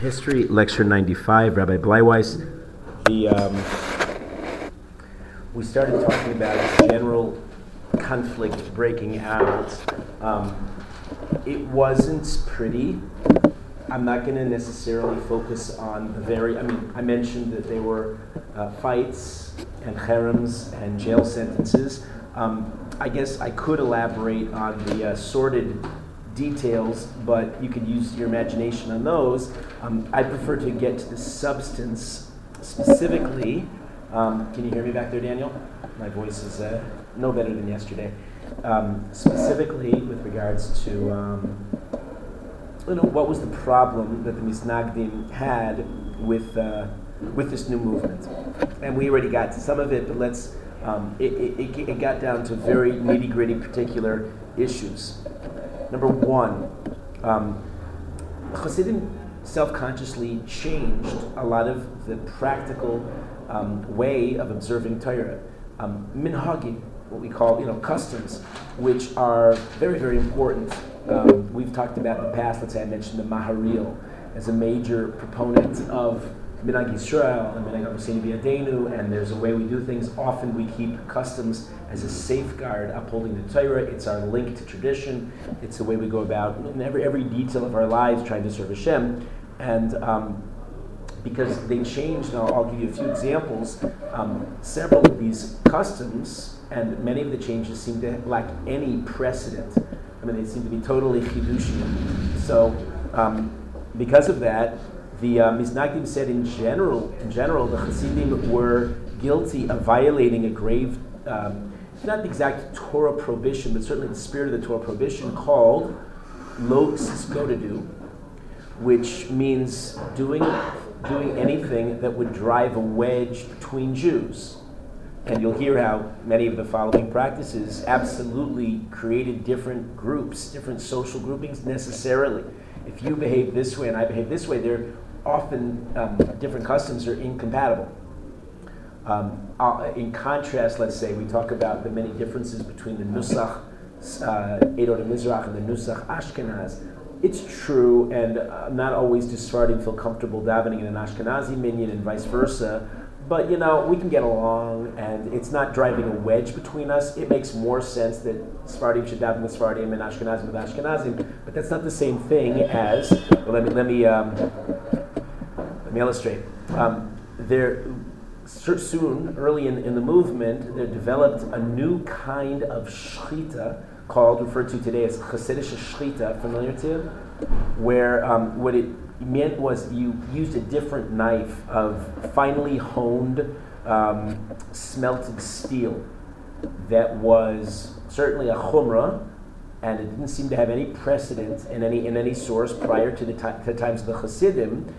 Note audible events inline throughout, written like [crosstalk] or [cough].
History, Lecture 95, Rabbi Bleiweiss. The, um, we started talking about general conflict breaking out. Um, it wasn't pretty. I'm not going to necessarily focus on the very, I mean, I mentioned that there were uh, fights and harems and jail sentences. Um, I guess I could elaborate on the uh, sordid details, but you could use your imagination on those. Um, I prefer to get to the substance specifically. Um, can you hear me back there, Daniel? My voice is uh, no better than yesterday. Um, specifically, with regards to um, you know what was the problem that the Misnagdim had with uh, with this new movement, and we already got to some of it, but let's. Um, it, it, it got down to very nitty gritty particular issues. Number one, um, Chassidim self-consciously changed a lot of the practical um, way of observing Torah. Um, minhagim, what we call, you know, customs, which are very, very important. Um, we've talked about in the past, let's say I mentioned the Maharil as a major proponent of Minhag Yisrael and Avosseinu B'Yadeinu, and there's a way we do things. Often we keep customs as a safeguard upholding the Torah. It's our link to tradition. It's the way we go about in every, every detail of our lives trying to serve Hashem. And um, because they changed, now I'll give you a few examples. Um, several of these customs and many of the changes seem to lack any precedent. I mean, they seem to be totally chidushim. So, um, because of that, the uh, Misnagdim said in general, in general, the Hasidim were guilty of violating a grave, um, not the exact Torah prohibition, but certainly the spirit of the Torah prohibition called lo sisgodedu, which means doing, doing anything that would drive a wedge between Jews. And you'll hear how many of the following practices absolutely created different groups, different social groupings necessarily. If you behave this way and I behave this way, they're often um, different customs are incompatible. Um, uh, in contrast, let's say we talk about the many differences between the Nusach uh, Edom and Mizrach and the Nusach Ashkenaz. It's true, and uh, not always do Sephardim feel comfortable davening in an Ashkenazi minyan and vice versa. But you know, we can get along, and it's not driving a wedge between us. It makes more sense that Sephardim should daven with Sephardim and Ashkenazim with Ashkenazim, but that's not the same thing as. Well, let me let me um, me illustrate. Um, there soon, early in, in the movement, there developed a new kind of shchita called, referred to today as Hasidic shchita. Familiar to you? Where um, what it meant was you used a different knife of finely honed, um, smelted steel that was certainly a chumrah, and it didn't seem to have any precedent in any in any source prior to the, to the times of the Hasidim.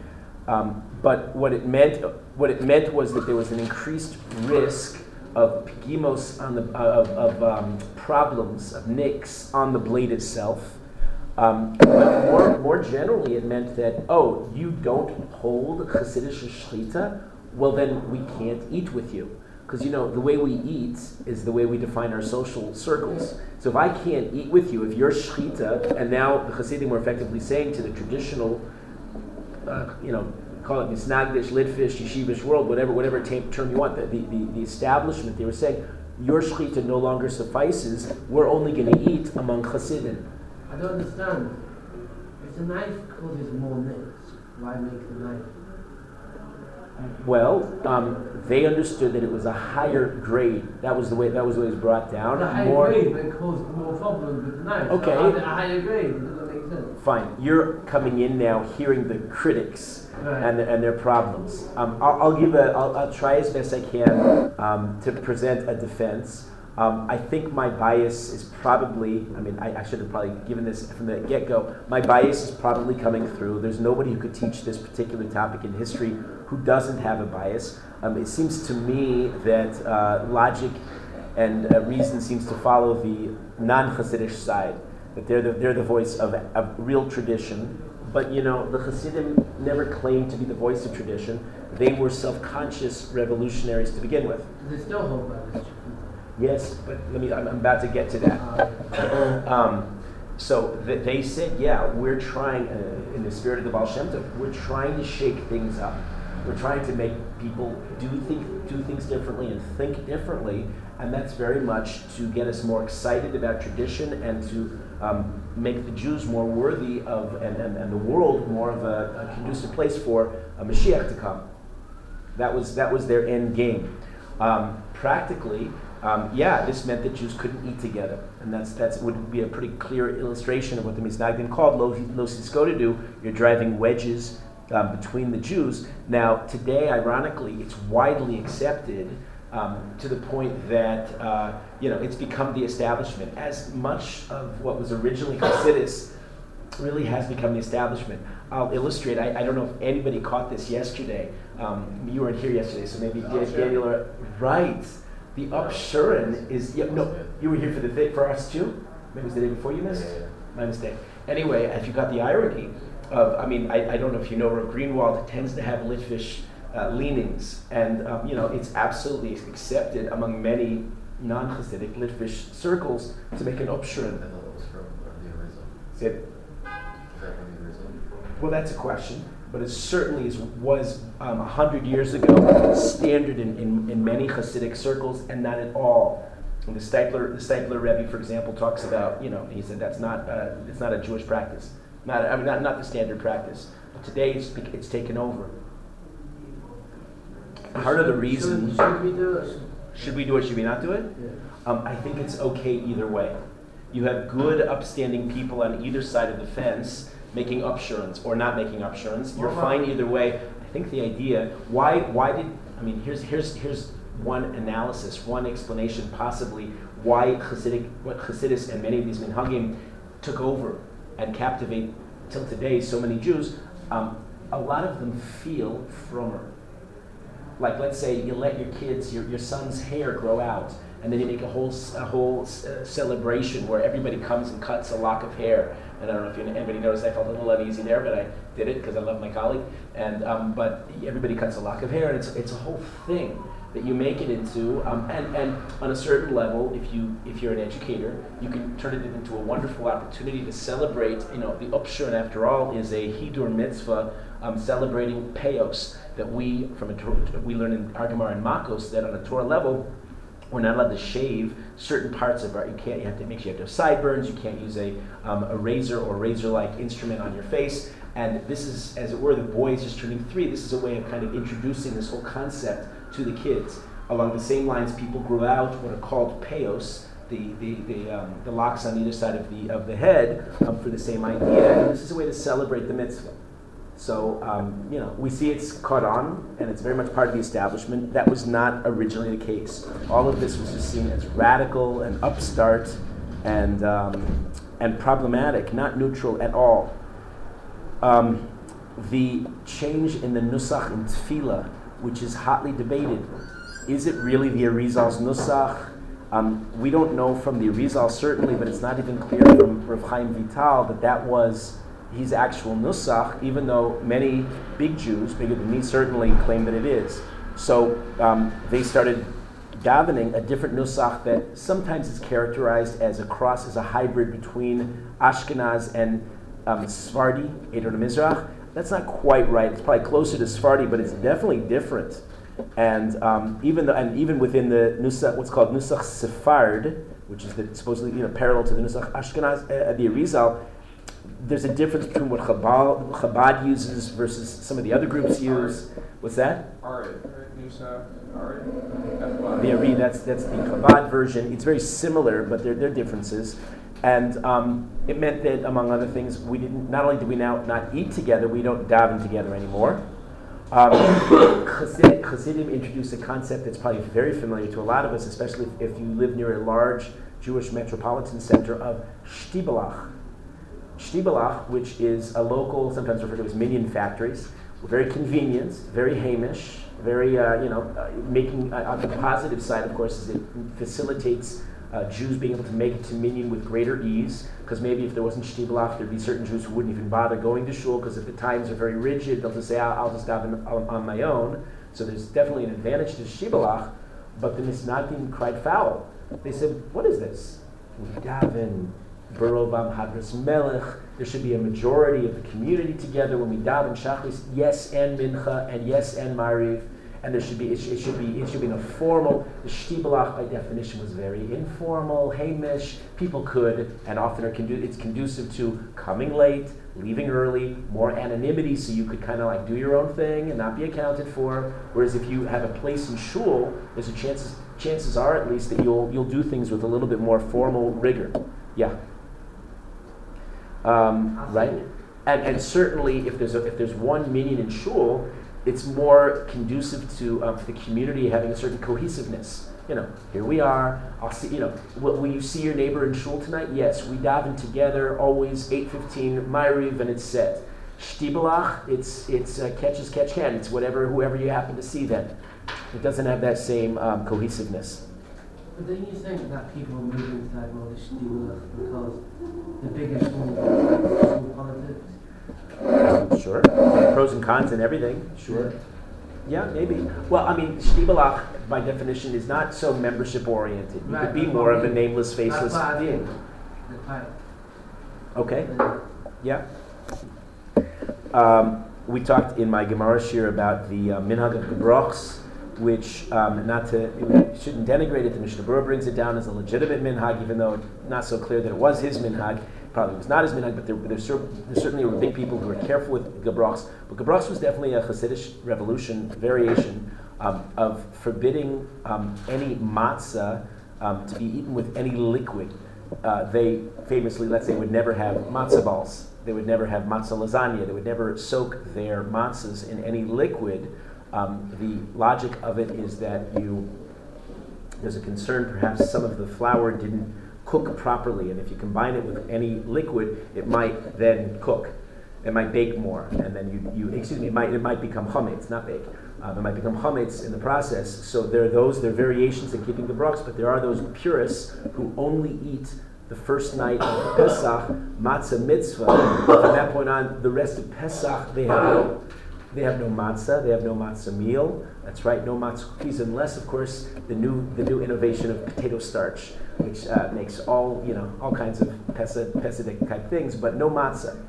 Um, but what it meant, what it meant was that there was an increased risk of pigimos on the of, of um, problems of nicks on the blade itself. Um, but more, more generally, it meant that oh, you don't hold Hasidic shechita, well then we can't eat with you. Because you know the way we eat is the way we define our social circles. So if I can't eat with you, if you're shechita, and now the Hasidim were effectively saying to the traditional, uh, you know, call it misnagdish, litvish, yeshivish world, whatever whatever term you want, the, the, the, the establishment, they were saying your shechita no longer suffices. We're only going to eat among Hasidim. I don't understand. If the knife causes more nicks, why make the knife? Well, um, they understood that it was a higher grade. That was the way. That was the way it was brought down. The higher more, grade that caused more problems with the knife. Okay. So a higher grade. Does that make sense? Fine. You're coming in now, hearing the critics Right. and, and their problems. Um, I'll, I'll give a. I'll, I'll try as best I can um, to present a defense. Um, I think my bias is probably, I mean, I, I should have probably given this from the get go. My bias is probably coming through. There's nobody who could teach this particular topic in history who doesn't have a bias. Um, it seems to me that uh, logic and uh, reason seems to follow the non Hasidic side, that they're the, they're the voice of, of real tradition. But you know, the Hasidim never claimed to be the voice of tradition. They were self conscious revolutionaries to begin with. They still hold by this? Yes, but let me. I'm, I'm about to get to that. Uh, Um, so th- they said, yeah, we're trying, uh, in the spirit of the Baal Shem Tov, we're trying to shake things up. We're trying to make people do, think, do things differently and think differently, and that's very much to get us more excited about tradition and to um, make the Jews more worthy of, and, and, and the world more of a, a conducive place for a Mashiach to come. That was, that was their end game. Um, practically, um, yeah, this meant that Jews couldn't eat together, and that's that's would be a pretty clear illustration of what the Misnagdim called lo, lo to do. You're driving wedges um, between the Jews. Now, today, ironically, it's widely accepted um, to the point that uh, you know it's become the establishment. As much of what was originally Hasidus really has become the establishment. I'll illustrate. I, I don't know if anybody caught this yesterday. Um, you weren't here yesterday, so maybe oh, Daniel. Sure. Right. The Upsherin is yeah, no. You were here for the thing for us too. Maybe it was the day before you missed. Yeah, yeah. My mistake. Anyway, if you got the irony of, I mean, I, I don't know if you know, Rav Greenwald tends to have Litvish uh, leanings, and um, you know, it's absolutely accepted among many non-Hasidic Litvish circles to make an Upsherin. Well, that's a question but it certainly is, was um, 100 years ago standard in, in, in, many Hasidic circles and not at all. And the Steipler, the Steipler Rebbe, for example, talks about, you know, he said that's not, uh, it's not a Jewish practice. Not, I mean, not, not the standard practice. But today it's, it's taken over. Part of the reason. Should, we do it? Should we do it? Should we not do it? Yeah. Um, I think it's okay either way. You have good, upstanding people on either side of the fence making upsherins or not making upsherins. You're fine either way. I think the idea why why did I mean here's here's here's one analysis, one explanation possibly why Hasidic what Hasidus and many of these minhagim took over and captivate till today so many Jews. Um, a lot of them feel frommer. Like let's say you let your kids, your, your son's hair grow out, and then you make a whole a whole uh, celebration where everybody comes and cuts a lock of hair and I don't know if you, anybody noticed, I felt a little uneasy there, but I did it because I love my colleague. And um, but everybody cuts a lock of hair, and it's it's a whole thing that you make it into. Um, and and on a certain level, if you if you're an educator, you can turn it into a wonderful opportunity to celebrate. You know, the upshur, after all, is a hidur mitzvah um, celebrating payos that we from a we learn in Argamar and Makos that on a Torah level we're not allowed to shave certain parts of our. You can't. You have to make sure you have to have sideburns. You can't use a um, a razor or razor-like instrument on your face. And this is, as it were, the boy is just turning three. This is a way of kind of introducing this whole concept to the kids. Along the same lines, people grew out what are called payos, the the the, um, the locks on either side of the of the head um, for the same idea. And this is a way to celebrate the mitzvah. So, um, you know, we see it's caught on, and it's very much part of the establishment. That was not originally the case. All of this was just seen as radical and upstart and, um, and problematic, not neutral at all. Um, the change in the nusach in tefillah, which is hotly debated, is it really the Arizal's nusach? Um, we don't know from the Arizal certainly, but it's not even clear from Rav Chaim Vital that that was his actual nusach, even though many big Jews, bigger than me, certainly claim that it is. So um, they started davening a different nusach that sometimes is characterized as a cross, as a hybrid between Ashkenaz and um, Sephardi, Eder Mizrach. That's not quite right. It's probably closer to Sephardi, but it's definitely different. And um, even the, and even within the nusach, what's called nusach Sephard, which is the, supposedly you know parallel to the nusach Ashkenaz, uh, the Arizal, there's a difference between what Chabad, Chabad uses versus some of the other groups use. What's that? Ari, The Ari, that's, that's the Chabad version. It's very similar, but there, there are differences. And um, it meant that, among other things, we didn't. Not only do we now not eat together, we don't daven together anymore. Um, [coughs] Chassidim introduced a concept that's probably very familiar to a lot of us, especially if, you live near a large Jewish metropolitan center of shtibalach, which is a local, sometimes referred to as minyan factories, very convenient, very Hamish, very, uh, you know, uh, making, uh, on the positive side, of course, is it facilitates uh, Jews being able to make it to Minyan with greater ease, because maybe if there wasn't Shtibelach, there'd be certain Jews who wouldn't even bother going to shul, because if the times are very rigid, they'll just say, I'll, I'll just daven on, on, my own. So there's definitely an advantage to Shtibelach, but the Misnagdim cried foul. They said, what is this? We daven Barovam Hadras Melech. There should be a majority of the community together when we daven Shachris, yes, and Mincha, and yes, and Mariv. And there should be it, should, it should be it should be in a formal. The shtibelach by definition was very informal, hamish. People could and often are condu- it's conducive to coming late, leaving early, more anonymity, so you could kind of like do your own thing and not be accounted for. Whereas if you have a place in shul, there's a chances chances are at least that you'll you'll do things with a little bit more formal rigor. Yeah. Um, right? And, and certainly, if there's, a, if there's one minyan in shul, it's more conducive to um, the community having a certain cohesiveness. You know, here we are. I'll see. You know, will, will you see your neighbor in shul tonight? Yes, we daven together. Always eight fifteen. Ma'ariv and it's set. Shtibelach, it's it's uh, catch as catch can. It's whatever whoever you happen to see then. It doesn't have that same um, cohesiveness. But then you think that people are moving to that more stimulus because the biggest one sure. Pros and cons and everything. Sure. Yeah, maybe. Well, I mean, Shtibelach, by definition, is not so membership oriented. You Right, could be more of a nameless, faceless being. Okay. Yeah. Um, we talked in my Gemara shiur about the uh, minhag of gebrochs, which um, not to we shouldn't denigrate it. The Mishnah Berurah brings it down as a legitimate minhag, even though not so clear that it was his minhag. Probably was not his minhag, but there, there, there certainly were big people who were careful with gebrochs. But gebrochs was definitely a Hasidic revolution variation um, of forbidding um, any matzah um, to be eaten with any liquid. Uh, they famously, let's say, would never have matzah balls. They would never have matzah lasagna. They would never soak their matzahs in any liquid. Um, the logic of it is that you, there's a concern perhaps some of the flour didn't cook properly, and if you combine it with any liquid, it might then cook. It might bake more, and then you, you excuse me, it might, it might become chametz, not bake. Uh, it might become chametz in the process. So there are those, there are variations in keeping gebrochs, but there are those purists who only eat the first night of Pesach matzah mitzvah. From that point on, the rest of Pesach they have no, they have no matzah, they have no matzah meal. That's right, no matzah cookies, unless of course the new the new innovation of potato starch, which uh, makes all you know all kinds of pesach type things, but no matzah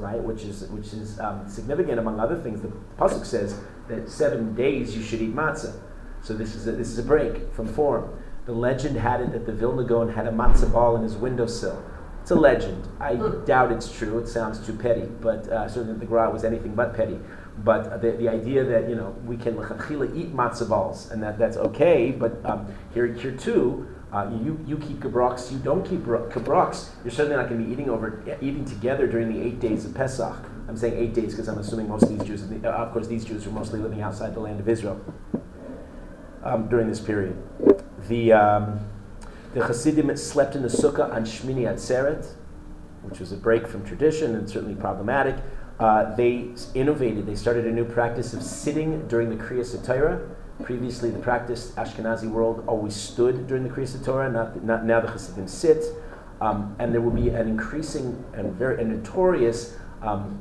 right? Which is which is um, significant among other things. The pasuk says that seven days you should eat matzah. So this is a, this is a break from form. The legend had it that the Vilna Gaon had a matzah ball in his windowsill. It's a legend. I doubt it's true. It sounds too petty, but uh, certainly the Gra was anything but petty. But the, the idea that you know we can eat matzah balls and that that's okay, but um, here here too. Uh, you, you keep gebrochs, you don't keep bro- gebrochs, you're certainly not going to be eating over eating together during the eight days of Pesach. I'm saying eight days because I'm assuming most of these Jews, uh, of course, these Jews were mostly living outside the land of Israel um, during this period. The um, the Hasidim slept in the sukkah on Shmini Atzeret, which was a break from tradition and certainly problematic. Uh, they innovated. They started a new practice of sitting during the Kriyas Torah. Previously, the practice Ashkenazi world always stood during the Kriyas Torah. Not, not now the Hasidim sit, um, and there will be an increasing and very a notorious um,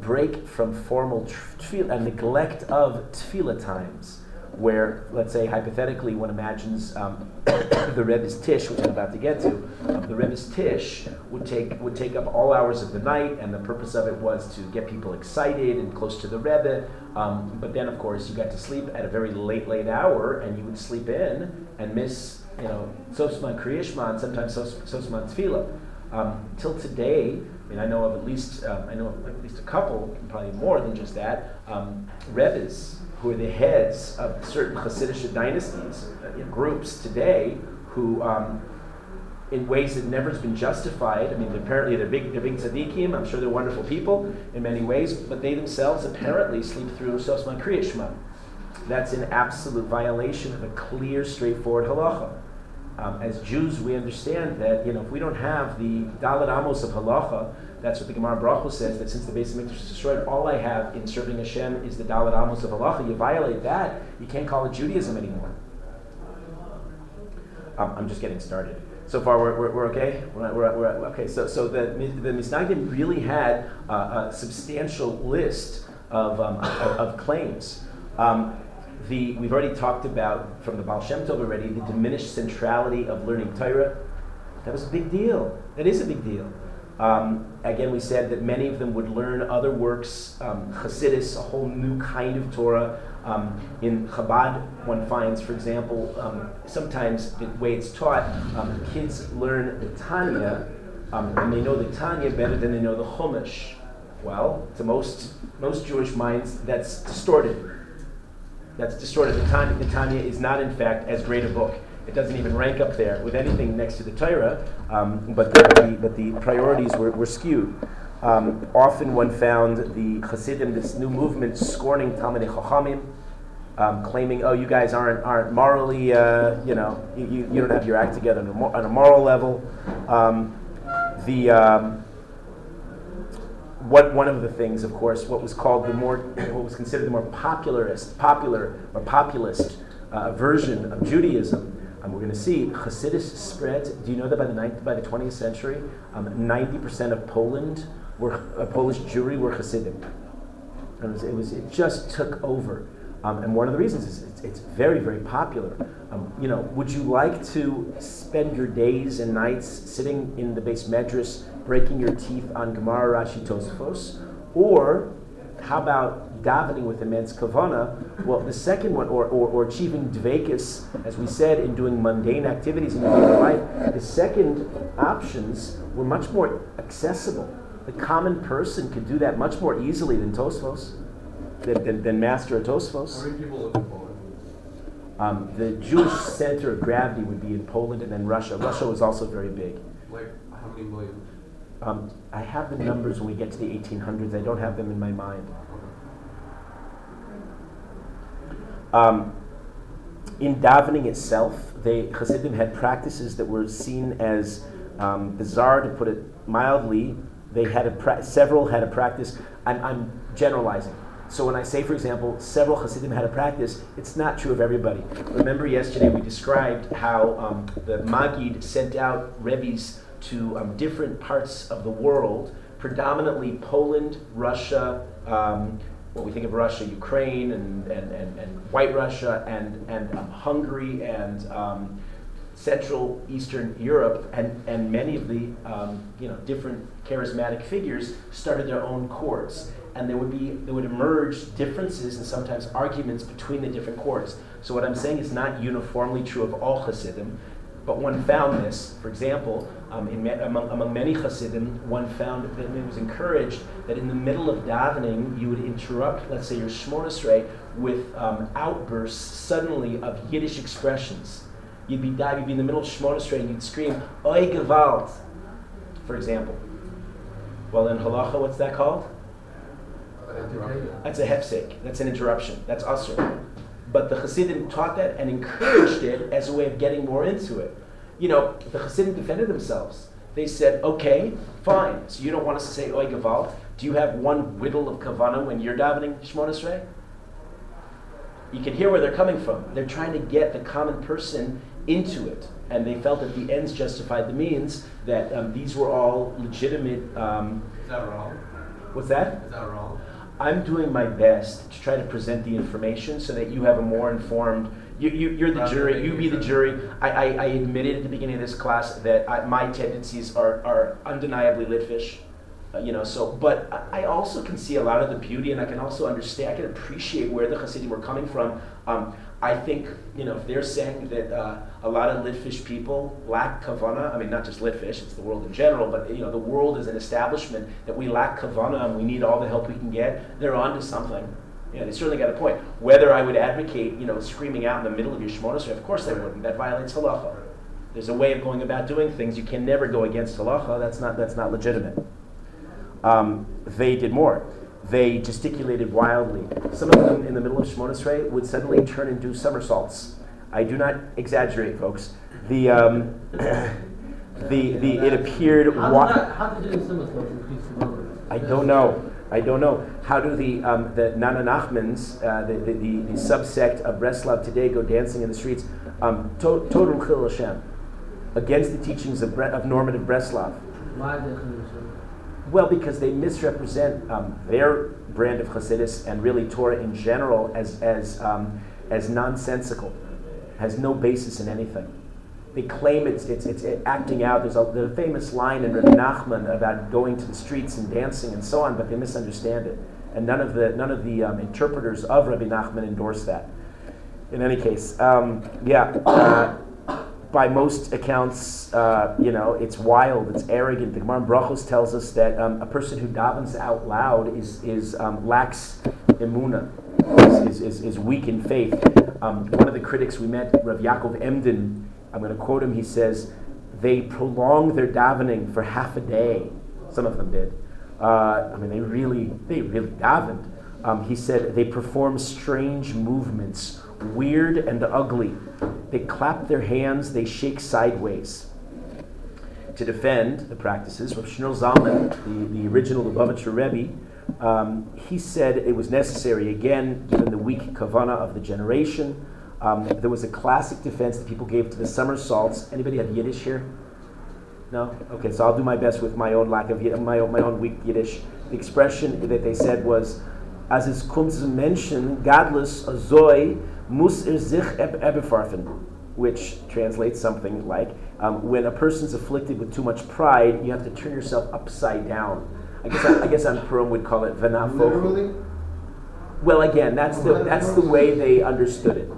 break from formal tefillah, a neglect of tefillah times, where let's say hypothetically one imagines um, [coughs] the Rebbe's Tish, which I'm about to get to, um, the Rebbe's Tish would take would take up all hours of the night, and the purpose of it was to get people excited and close to the Rebbe. Um, but then, of course, you got to sleep at a very late, late hour, and you would sleep in and miss, you know, Sosman and sometimes Sos- Sosman Tefillah. Um, till today, I mean, I know of at least um, I know of at least a couple, probably more than just that, um, Rebbe's who are the heads of certain Hasidic dynasties, groups today, who, um, in ways that never has been justified. I mean, apparently they're big, they're big tzaddikim. I'm sure they're wonderful people in many ways, but they themselves apparently sleep through Sosman Kriyishma. That's an absolute violation of a clear, straightforward halacha. Um, as Jews, we understand that you know if we don't have the Daled Amos of halacha, that's what the Gemara Brachos says. That since the Beis of Mikdash is destroyed, all I have in serving Hashem is the Daled Amos of halacha. You violate that, you can't call it Judaism anymore. I'm just getting started. So far, we're, we're, we're okay. We're, we're, we're, okay. So so the the Misnagdim really had a substantial list of um, of, of claims. Um, the, we've already talked about from the Baal Shem Tov already the diminished centrality of learning Torah. That was a big deal. That is a big deal. Um, again, we said that many of them would learn other works, um, Hasidus, a whole new kind of Torah. Um, in Chabad, one finds, for example, um, sometimes the way it's taught, um, kids learn the Tanya, um, and they know the Tanya better than they know the Chumash. Well, to most most Jewish minds, that's distorted. That's distorted. The Tanya, the Tanya is not, in fact, as great a book. It doesn't even rank up there with anything next to the Torah, um, but, the, but the priorities were, were skewed. Um, often one found the Hasidim, this new movement, scorning Talmidei Chachamim, um, claiming, "Oh, you guys aren't aren't morally, uh, you know, you, you, don't have your act together on a, on a moral level." Um, the um, what one of the things, of course, what was called the more, what was considered the more popularist, popular or populist uh, version of Judaism. Um, we're going to see Hasidus spread. Do you know that by the ninth, by the 20th century, um, 90% of Poland were uh, Polish Jewry were Hasidim. It was, it was, it just took over. Um, and one of the reasons is it's, it's very, very popular. Um, you know, would you like to spend your days and nights sitting in the beis medrash, breaking your teeth on Gemara, Rashi, Tosfos, or how about davening with immense kavana? Well, the second one, or, or, or achieving dvekis, as we said, in doing mundane activities in your daily life, the second options were much more accessible. The common person could do that much more easily than Tosfos than, than, than master Tosfos. How many people live in Poland? Um, the Jewish center of gravity would be in Poland and then Russia. Russia was also very big. Like, how many million? Um, I have the numbers when we get to the 1800s. I don't have them in my mind. Um, in davening itself, they Hasidim had practices that were seen as um, bizarre, to put it mildly. They had a pra- several had a practice. I'm, I'm generalizing. So when I say, for example, several Hasidim had a practice, it's not true of everybody. Remember yesterday we described how um, the Magid sent out Rebbe's to um, different parts of the world, predominantly Poland, Russia, um, what we think of Russia, Ukraine, and, and, and, and White Russia, and, and um, Hungary, and um, Central Eastern Europe, and, and many of the um, you know, different charismatic figures started their own courts and there would be there would emerge differences and sometimes arguments between the different courts. So what I'm saying is not uniformly true of all Hasidim, but one found this. For example, um, in, among, among many Hasidim, one found that it was encouraged that in the middle of davening you would interrupt, let's say your Shemona Esrei, with um, outbursts suddenly of Yiddish expressions. You'd be you'd be in the middle of Shemona Esrei and you'd scream "Oy Gewalt," for example. Well, in halacha, what's that called? That's a hefsek. That's an interruption. That's assur. But the Hasidim taught that and encouraged it as a way of getting more into it. You know, the Hasidim defended themselves. They said, okay, fine. So you don't want us to say oy gavalt. Do you have one whittle of kavana when you're davening Shemona Esrei? You can hear where they're coming from. They're trying to get the common person into it. And they felt that the ends justified the means, that um, these were all legitimate. Um, Is that wrong? What's that? Is that wrong? I'm doing my best to try to present the information so that you have a more informed. You, you, are the Rather jury. You be the jury. I, I, I admitted at the beginning of this class that I, my tendencies are, are undeniably litvish. Uh, you know, so but I I also can see a lot of the beauty, and I can also understand. I can appreciate where the Hasidim were coming from. Um, I think you know if they're saying that uh, a lot of litvish people lack kavana. I mean, not just litvish; it's the world in general. But you know, the world is an establishment that we lack kavana, and we need all the help we can get. They're onto something. Yeah, they certainly got a point. Whether I would advocate, you know, screaming out in the middle of your Shemona of course I wouldn't. That violates halacha. There's a way of going about doing things. You can never go against halacha. That's not that's not legitimate. Um, they did more. They gesticulated wildly. Some of them in the middle of Shemona would suddenly turn and do somersaults. I do not exaggerate, folks. The um, [coughs] the the it appeared. How did that, how did somersaults increase the number? I don't know. I don't know. How do the um, the Nana Nachmans, uh, the, the, the, the subsect of Breslov today, go dancing in the streets? Um, to- Total Chil Hashem, against the teachings of, Bre- of normative Breslov. Why Well, because they misrepresent um, their brand of Hasidus and really Torah in general as as um, as nonsensical, has no basis in anything. they claim it's, it's, it's acting out. There's a, there's a famous line in Rabbi Nachman about going to the streets and dancing and so on, but they misunderstand it. And none of the, none of the um, interpreters of Rabbi Nachman endorse that. In any case, um, yeah, uh, by most accounts, uh, you know, it's wild, it's arrogant. The Gemara Brachos tells us that um, a person who davens out loud is, is um, lacks emunah, is, is, is, weak in faith. Um, one of the critics we met, Rav Yaakov Emden, I'm going to quote him. He says, "They prolonged their davening for half a day. Some of them did. Uh, I mean, they really, they really davened." Um, he said they perform strange movements, weird and ugly. They clap their hands, they shake sideways. To defend the practices, Rav Shneur Zalman, the, the original Lubavitcher Rebbe, um, he said it was necessary, again, given the weak kavana of the generation, um, there was a classic defense that people gave to the somersaults. Anybody have Yiddish here? No? Okay, so I'll do my best with my own lack of my own, my own weak Yiddish. The expression that they said was, as es kommt Menschen, godless azoi, muss er sich ebefarfen, which translates something like, um, when a person's afflicted with too much pride, you have to turn yourself upside down. I guess I, I guess on Purim would call it vanafo. Well, again, that's the that's the way they understood it.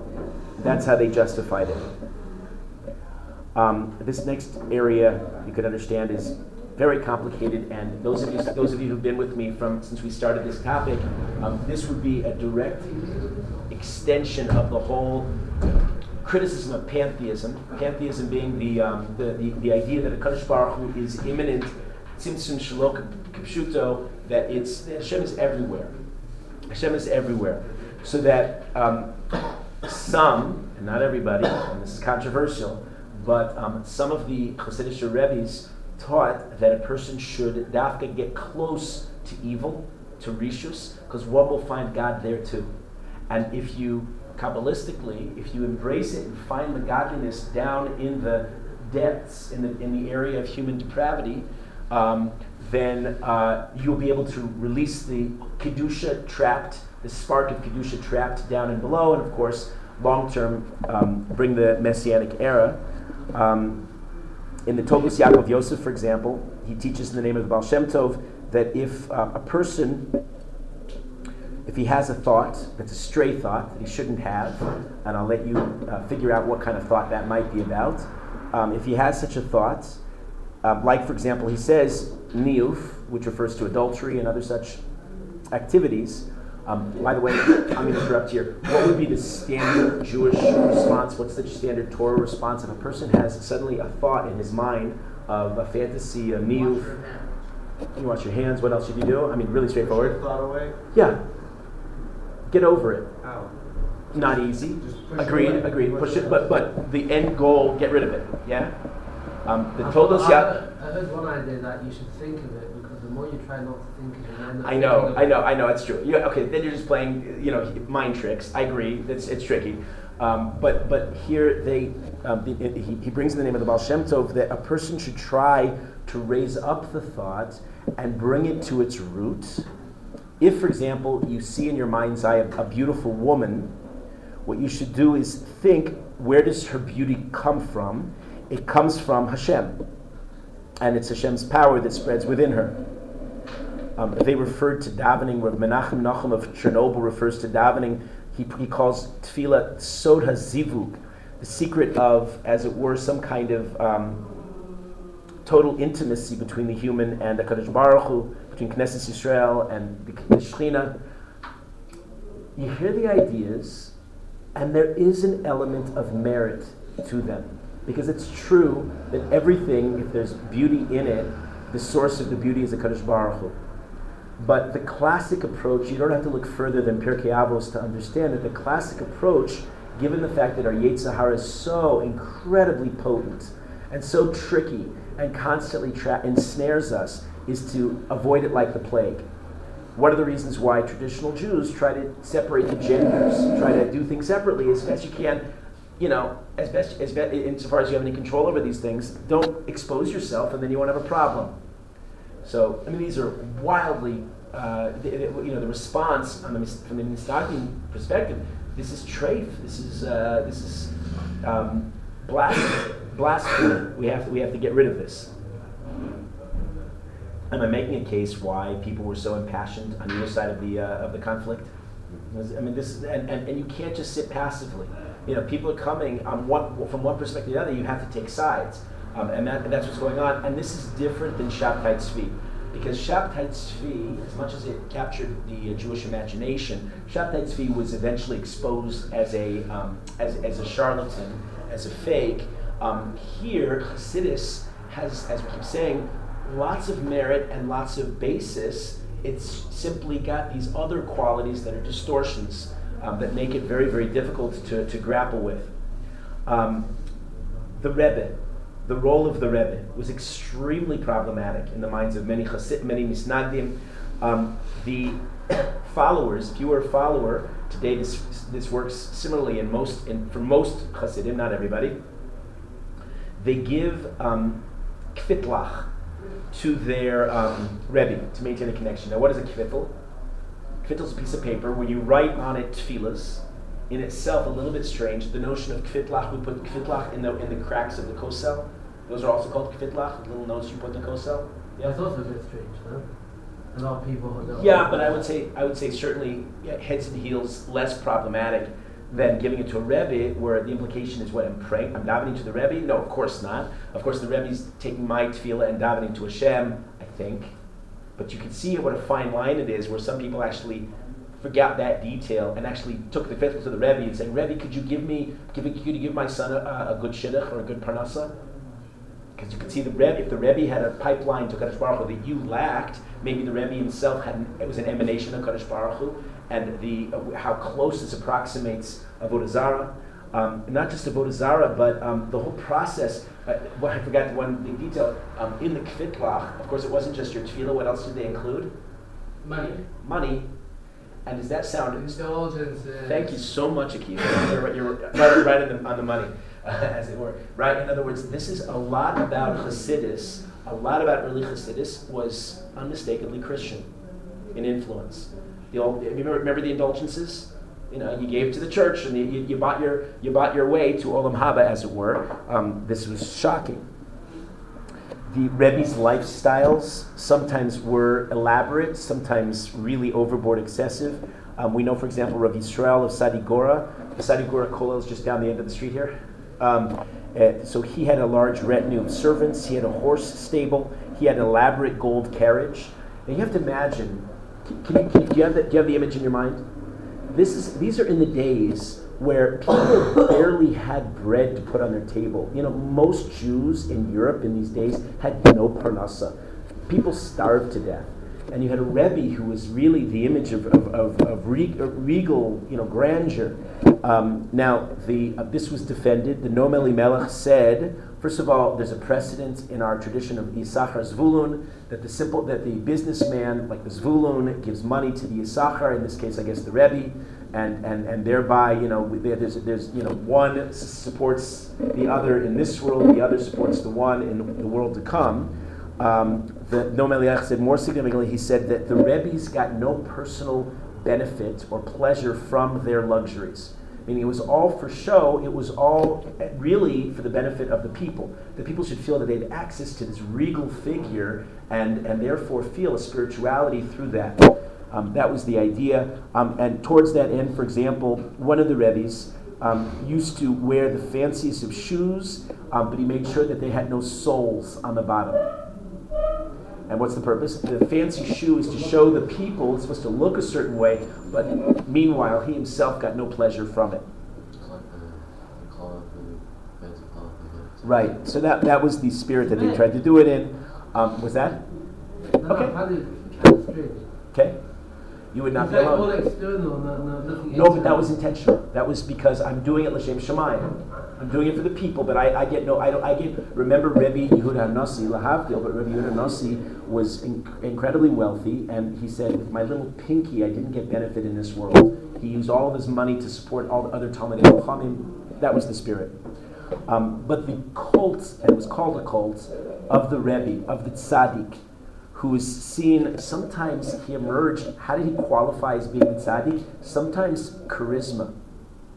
That's how they justified it. Um, this next area you could understand is very complicated, and those of you those of you who've been with me from since we started this topic, um, this would be a direct extension of the whole criticism of pantheism. Pantheism being the um, the, the, the, idea that a Kadosh Baruch Hu is immanent, tzimtzum shelo kipshuto, that it's Hashem is everywhere. Hashem is everywhere, so that um, some, and not everybody, and this is controversial, but um, some of the Hasidic Rebbe's taught that a person should dafka get close to evil, to rishus, because one will find God there too. And if you, Kabbalistically, if you embrace it and find the godliness down in the depths, in the, in the area of human depravity, um, then uh, you'll be able to release the Kedusha trapped the spark of Kedusha trapped down and below, and of course, long term, um, bring the Messianic era. Um, in the Toldos Yaakov Yosef, for example, he teaches in the name of the Baal Shem Tov that if uh, a person, if he has a thought that's a stray thought that he shouldn't have, and I'll let you uh, figure out what kind of thought that might be about, um, if he has such a thought, um, like for example, he says niuf, which refers to adultery and other such activities, um, by the way, I'm going to interrupt here. What would be the standard Jewish response? What's the standard Torah response if a person has suddenly a thought in his mind of a fantasy, a meal? You wash your hands. What else should you do? I mean, really straightforward. Thought away. Yeah. Get over it. How? Not easy. Agreed. Agreed. Push it, but but the end goal, get rid of it. Yeah. Um, the Toldos I heard one idea that you should think of it the more you try not to think I know, I know, I know. It's true. You, okay, then you're just playing, you know, mind tricks. I agree. It's it's tricky. Um, but but here they um, the, he, he brings in the name of the Baal Shem Tov that a person should try to raise up the thought and bring it to its root. If, for example, you see in your mind's eye a, a beautiful woman, what you should do is think where does her beauty come from? It comes from Hashem, and it's Hashem's power that spreads within her. Um, they referred to davening, where Menachem Nachum of Chernobyl refers to davening. He, he calls tefillah sod hazivug, the secret of, as it were, some kind of um, total intimacy between the human and the Kadosh Baruch Hu, between Knesset Yisrael and the, Shekhinah. You hear the ideas, and there is an element of merit to them. Because it's true that everything, if there's beauty in it, the source of the beauty is the Kadosh Baruch Hu. But the classic approach, you don't have to look further than Pirkei Avos to understand that the classic approach, given the fact that our Yetzer Hara is so incredibly potent and so tricky and constantly tra- ensnares us, is to avoid it like the plague. One of the reasons why traditional Jews try to separate the genders, try to do things separately as best you can, you know, as best, as best insofar as you have any control over these things, don't expose yourself and then you won't have a problem. So, I mean, these are wildly, uh, the, the, you know, the response the, from the Mistaki perspective, this is trafe, this is, uh, this is um, black, blasphemy. We have to, we have to get rid of this. Am I making a case why people were so impassioned on either side of the uh, of the conflict? I mean, this and, and, and you can't just sit passively. You know, people are coming on one from one perspective to the other. You have to take sides, um, and, that, and that's what's going on. And this is different than Shabtai Tzvi. Because Shabtai Tzvi, as much as it captured the uh, Jewish imagination, Shabtai Tzvi was eventually exposed as a, um, as, as a charlatan, as a fake. Um, here, Hasidus has, as we keep saying, lots of merit and lots of basis. It's simply got these other qualities that are distortions um, that make it very, very difficult to, to grapple with. Um, the Rebbe, the role of the Rebbe was extremely problematic in the minds of many chassid, many misnagdim. Um, the [coughs] followers, if you were a follower, today this, this works similarly in most, in, for most chassidim, not everybody. They give um, kvitlach, to their um, Rebbe to maintain a connection. Now, what is a kvittel? Kvittel is a piece of paper where you write on it tefillas. In itself, a little bit strange. The notion of kvitlach, we put kvitlach in the, in the cracks of the kosel. Those are also called kvitlach, little notes you put in the kosel. Yeah, it's also a bit strange, huh? A lot of people. Yeah, but I would say I would say certainly yeah, heads and heels less problematic than giving it to a Rebbe, where the implication is what I'm praying, I'm davening to the Rebbe. No, of course not. Of course, the Rebbe's taking my tefillah and davening to Hashem. I think, but you can see what a fine line it is, where some people actually forgot that detail and actually took the fifth to the Rebbe and said, Rebbe, could you give me, could you give my son a, a good shidduch or a good parnassa? Because you could see the Rebbe, if the Rebbe had a pipeline to Kadosh Baruch Hu that you lacked, maybe the Rebbe himself had it was an emanation of Kadosh Baruch Hu, and the uh, how close this approximates Avodah Zarah. Um, not just Avodah Zarah, but um, the whole process. Uh, well, I forgot one big detail. Um, in the Kvitlach, of course, it wasn't just your tefillah. What else did they include? Money. Money. And does that sound? Indulgences. Thank you so much, Akiva. You're, you're right, right the, on the money, [laughs] as it were. Right. In other words, this is a lot about Hasidus. A lot about early Hasidus was unmistakably Christian in influence. The old, remember, remember the indulgences? You know, you gave to the church, and you, you, bought your you bought your way to Olam Haba, as it were. Um, this was shocking. The Rebbe's lifestyles sometimes were elaborate, sometimes really overboard, excessive. Um, we know, for example, Rav Yisrael of Sadigura. The Sadigura Kollel is just down the end of the street here. Um, uh, so he had a large retinue of servants. He had a horse stable. He had an elaborate gold carriage. And you have to imagine can you, can, do, you have the, do you have the image in your mind? This is, these are in the days where people barely had bread to put on their table. You know, most Jews in Europe in these days had no parnasa. People starved to death. And you had a Rebbe who was really the image of, of, of, of regal you know, grandeur. Um, now, the, uh, this was defended. The Noam Elimelech said, first of all, there's a precedent in our tradition of Yisachar Zvulun that the simple that the businessman, like the Zvulun, gives money to the Yisachar, in this case, I guess the Rebbe, and, and, and thereby, you know, there's, there's, you know, one supports the other in this world, the other supports the one in the world to come. Um, the Noam Elimelech said more significantly, he said that the Rebbe's got no personal benefit or pleasure from their luxuries meaning it was all for show, it was all really for the benefit of the people. The people should feel that they had access to this regal figure and, and therefore feel a spirituality through that. Um, that was the idea. Um, and towards that end, for example, one of the Rebbe's um, used to wear the fanciest of shoes, um, but he made sure that they had no soles on the bottom. And what's the purpose? The fancy shoe is to show the people it's supposed to look a certain way, but meanwhile, he himself got no pleasure from it. Right. So that, that was the spirit that they tried to do it in. Um, was that? Okay. Okay. You would not be alone. All external, no, no, no, but that was intentional. That was because I'm doing it l'shem shemayim. I'm doing it for the people, but I, I get no. I don't. I get. Remember, Rebbe Yehuda Nasi lahavdil, but Rebbe Yehuda Nasi was in, incredibly wealthy, and he said, "With my little pinky, I didn't get benefit in this world." He used all of his money to support all the other Talmud Chachamim. That was the spirit. Um, but the cult, and it was called a cult, of the Rebbe, of the Tzaddik, who is seen, sometimes he emerged, how did he qualify as being a tzaddik? Sometimes charisma.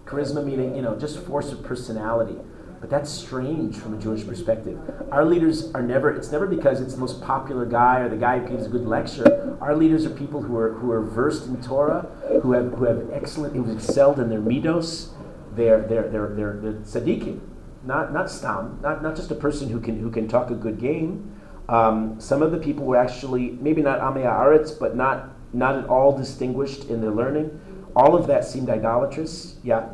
Charisma meaning, you know, just force of personality. But that's strange from a Jewish perspective. Our leaders are never, it's never because it's the most popular guy or the guy who gives a good lecture. Our leaders are people who are, who are versed in Torah, who have, who have excellent, who've excelled in their midos, they're, they're, they're, they're, they're tzaddikim, not, not stam, not, not just a person who can, who can talk a good game. Um, some of the people were actually, maybe not Amei Aretz, but not, not at all distinguished in their learning. All of that seemed idolatrous. Yeah.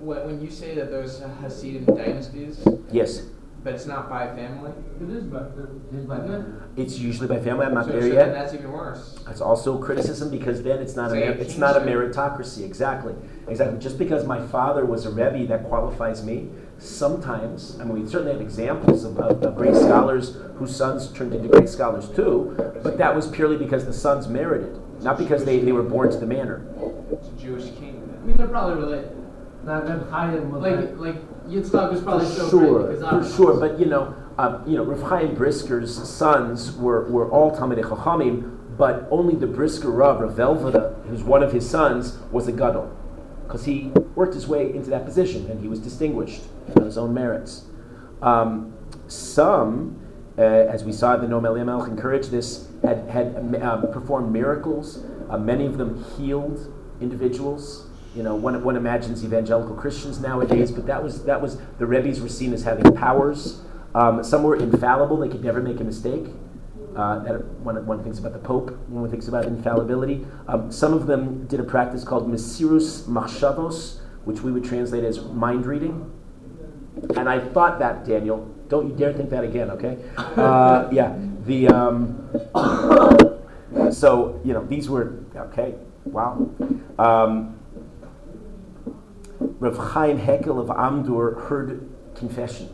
When when you say that those Hasidim dynasties, Yes. but it's not by family, It is by, it is by them. It's usually by family. I'm not so, there so then yet. that's even worse. It's also criticism because then it's not a So mer- it's not a meritocracy. Exactly, exactly. Just because my father was a rebbe, that qualifies me. Sometimes, I mean, we certainly have examples of, of, of great scholars whose sons turned into great scholars too, but that was purely because the sons merited, not because they, they were born to the manor. It's a Jewish king. I mean, they're probably related. Now, Reb Chaim was Like like Yitzchak was probably so for great sure, because for sure. But you know, uh, you know, Rav Chaim Brisker's sons were, were all Talmidei Chachamim, but only the Brisker Rav, Rav Velveda, who's one of his sons, was a gadol, because he worked his way into that position and he was distinguished on his own merits. Um, some, uh, as we saw, the Noam Elimelech encouraged this, had had um, performed miracles. Uh, many of them healed individuals. You know, one, one imagines evangelical Christians nowadays, but that was that was the Rebbe's were seen as having powers. Um, some were infallible; they could never make a mistake. Uh, that one, one thinks about the Pope one thinks about infallibility. Um, some of them did a practice called Mesirus Machshavos, which we would translate as mind reading. And I thought that, Daniel, don't you dare think that again, okay? Uh, yeah, the, um, so, you know, these were, okay, wow. Um, Rav Chaim Hekel of Amdur heard confession.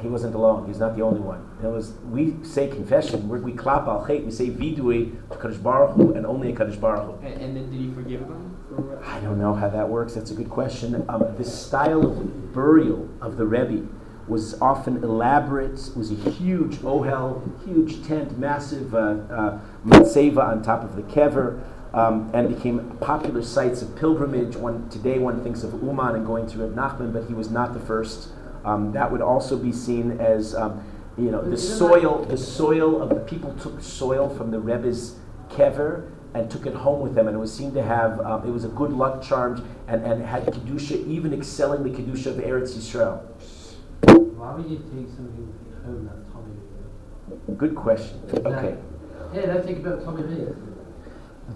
He wasn't alone. He's not the only one. It was we say confession. We, we clap al chait. We say vidui to Kadosh Baruch Hu and only a Kadosh Baruch Hu. And, and then did he forgive them? For? I don't know how that works. That's a good question. Um, the style of burial of the Rebbe was often elaborate. It was a huge ohel, huge tent, massive uh, uh, on top of the kever, um, and became popular sites of pilgrimage. One today, one thinks of Uman and going to Reb Nachman, but he was not the first. Um, that would also be seen as um, you know the soil. The soil of the people took soil from the Rebbe's kever and took it home with them, and it was seen to have um, it was a good luck charm and, and had kedusha, even excelling the kedusha of Eretz Yisrael. Why would you take something home that's Tommy? Good question. Okay, Yeah, don't think about Tommy Lee.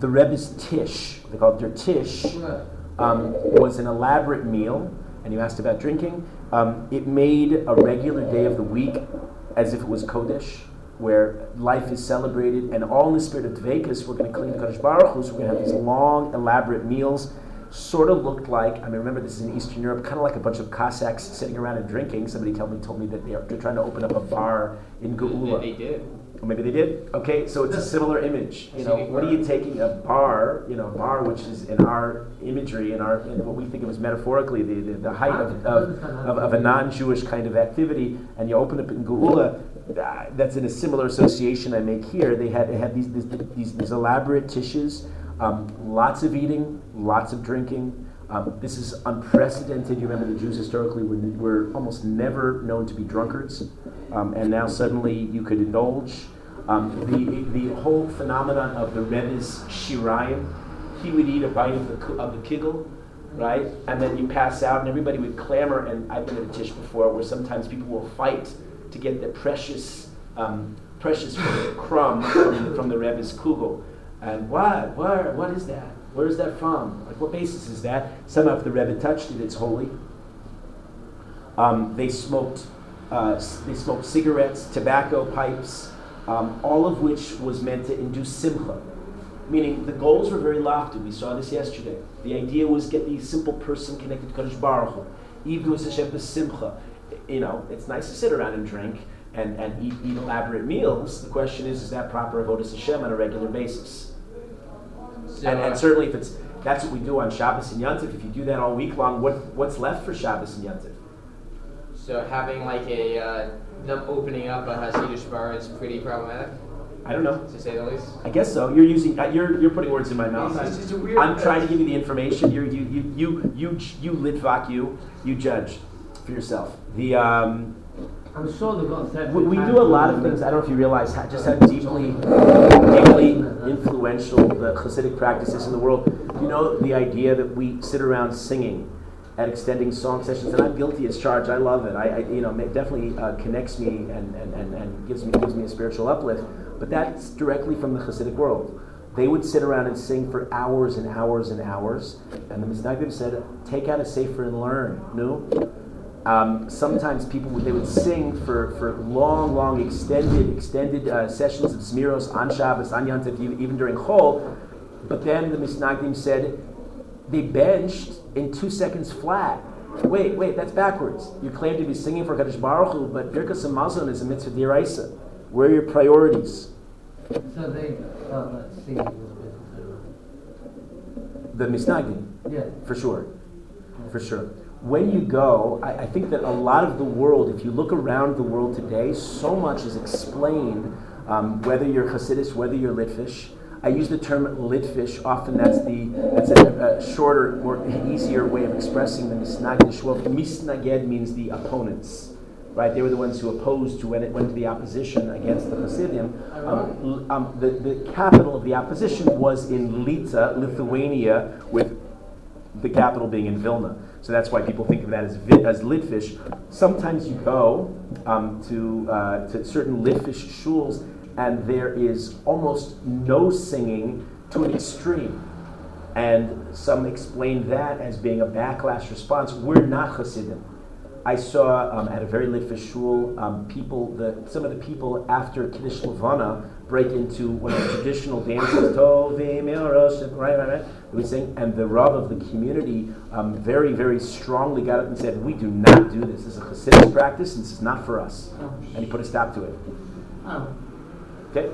the Rebbe's tish, they called it their tish, Right. um, was an elaborate meal, and you asked about drinking. Um, it made a regular day of the week as if it was Kodesh, where life is celebrated, and all in the spirit of Dvekas, we're going to clean the Kodesh Baruch Hu, so we're going to have these long, elaborate meals. Sort of looked like, I mean, remember this is in Eastern Europe, kind of like a bunch of Cossacks sitting around and drinking. Somebody told me, told me that they are, they're trying to open up a bar in Geula. They, they did. Or maybe they did. Okay, so it's a similar image. You know, what are you taking a bar? You know, a bar which is in our imagery, in our in what we think of as metaphorically the, the, the height of, of, of, of a non-Jewish kind of activity, and you open up in Geula. ah, That's in a similar association I make here. They had, they had these, these, these, these elaborate tishes, um, lots of eating, lots of drinking. Um, this is unprecedented. You remember the Jews historically were, were almost never known to be drunkards, um, and now suddenly you could indulge. Um, the, the whole phenomenon of the Rebbe's shirayim, he would eat a bite of the, of the right? And then you pass out, and everybody would clamor. And I've been at a tish before where sometimes people will fight to get the precious, um, precious crumb from, from the Rebbe's kugel. And what? Where? What is that? Where is that from? Like, what basis is that? Somehow, if the Rebbe touched it, it's holy. Um, they smoked. Uh, they smoked cigarettes, tobacco pipes, um, all of which was meant to induce simcha. Meaning the goals were very lofty. We saw this yesterday. The idea was get the simple person connected to Kadosh Baruch Hu. Even with Hashem b'simcha. You know, it's nice to sit around and drink and, and eat, eat elaborate meals. The question is, is that proper avodas Hashem on a regular basis? So, and, and certainly, if it's that's what we do on Shabbos and Yontif, if you do that all week long, what what's left for Shabbos and Yontif? so having like a uh, them opening up a Hasidic bar is pretty problematic. I don't know. to say the least. I guess so. You're using, uh, you're, you're putting words in my mouth. I'm trying to give you the information. You're, you, you, you, you, you litvak you, you judge for yourself. The, um, I'm sure they've got we, we do a lot of things. I don't know if you realize how, just how deeply, deeply influential the Hasidic practice is in the world. You know the idea that we sit around singing at extending song sessions, and I'm guilty as charged. I love it. I, I you know, it definitely uh, connects me and, and, and, and gives me gives me a spiritual uplift. But that's directly from the Hasidic world. They would sit around and sing for hours and hours and hours, and the Misnagdim said, "Take out a sefer and learn." No. Um, sometimes people would, they would sing for, for long, long, extended, extended uh, sessions of Zemiros on Shabbos, on Yom Tov, even during Chol. But then the Misnagdim said they benched in two seconds flat. Wait, wait, that's backwards. You claim to be singing for Kadosh Baruch Hu, but Birkas Hamazon is a mitzvah d'Oraisa. Where are your priorities? So they that singing was The Misnagdim. Yeah. For sure. For sure. When you go, I, I think that a lot of the world, if you look around the world today, so much is explained, um, whether you're Hasidus, whether you're Litvish. I use the term Litvish, often that's the that's a, a shorter, more easier way of expressing the Misnagdish. Well, Misnaged means the opponents. Right, they were the ones who opposed, who went, went to the opposition against the Hasidim. Um, um, the, the capital of the opposition was in Lita, Lithuania, with the capital being in Vilna. So that's why people think of that as, as Litvish. Sometimes you go um, to, uh, to certain Litvish shuls and there is almost no singing to an extreme. And some explain that as being a backlash response. We're not Hasidim. I saw um, at a very Litvish shul um, people, the, some of the people after Kiddush Levana break into one of the traditional dances, Tovim Yerosh, right, right, right. We sing, and the Rav of the community um, very, very strongly got up and said, "We do not do this. This is a Hasidic practice, and this is not for us." And he put a stop to it. Okay,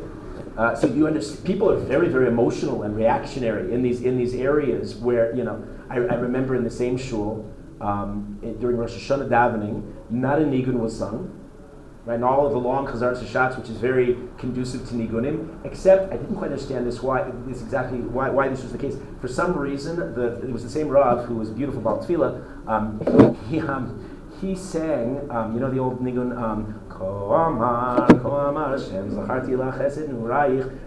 uh, so you understand. People are very, very emotional and reactionary in these in these areas where you know. I, I remember in the same shul um, during Rosh Hashanah davening, not a nigun was sung. Right, and all of the long Chazaras Hashatz, which is very conducive to nigunim, except I didn't quite understand this why this exactly why, why this was the case. For some reason, the, it was the same Rav who was beautiful about tefillah. Um, [laughs] he, um, he sang, um, you know the old nigun, um. For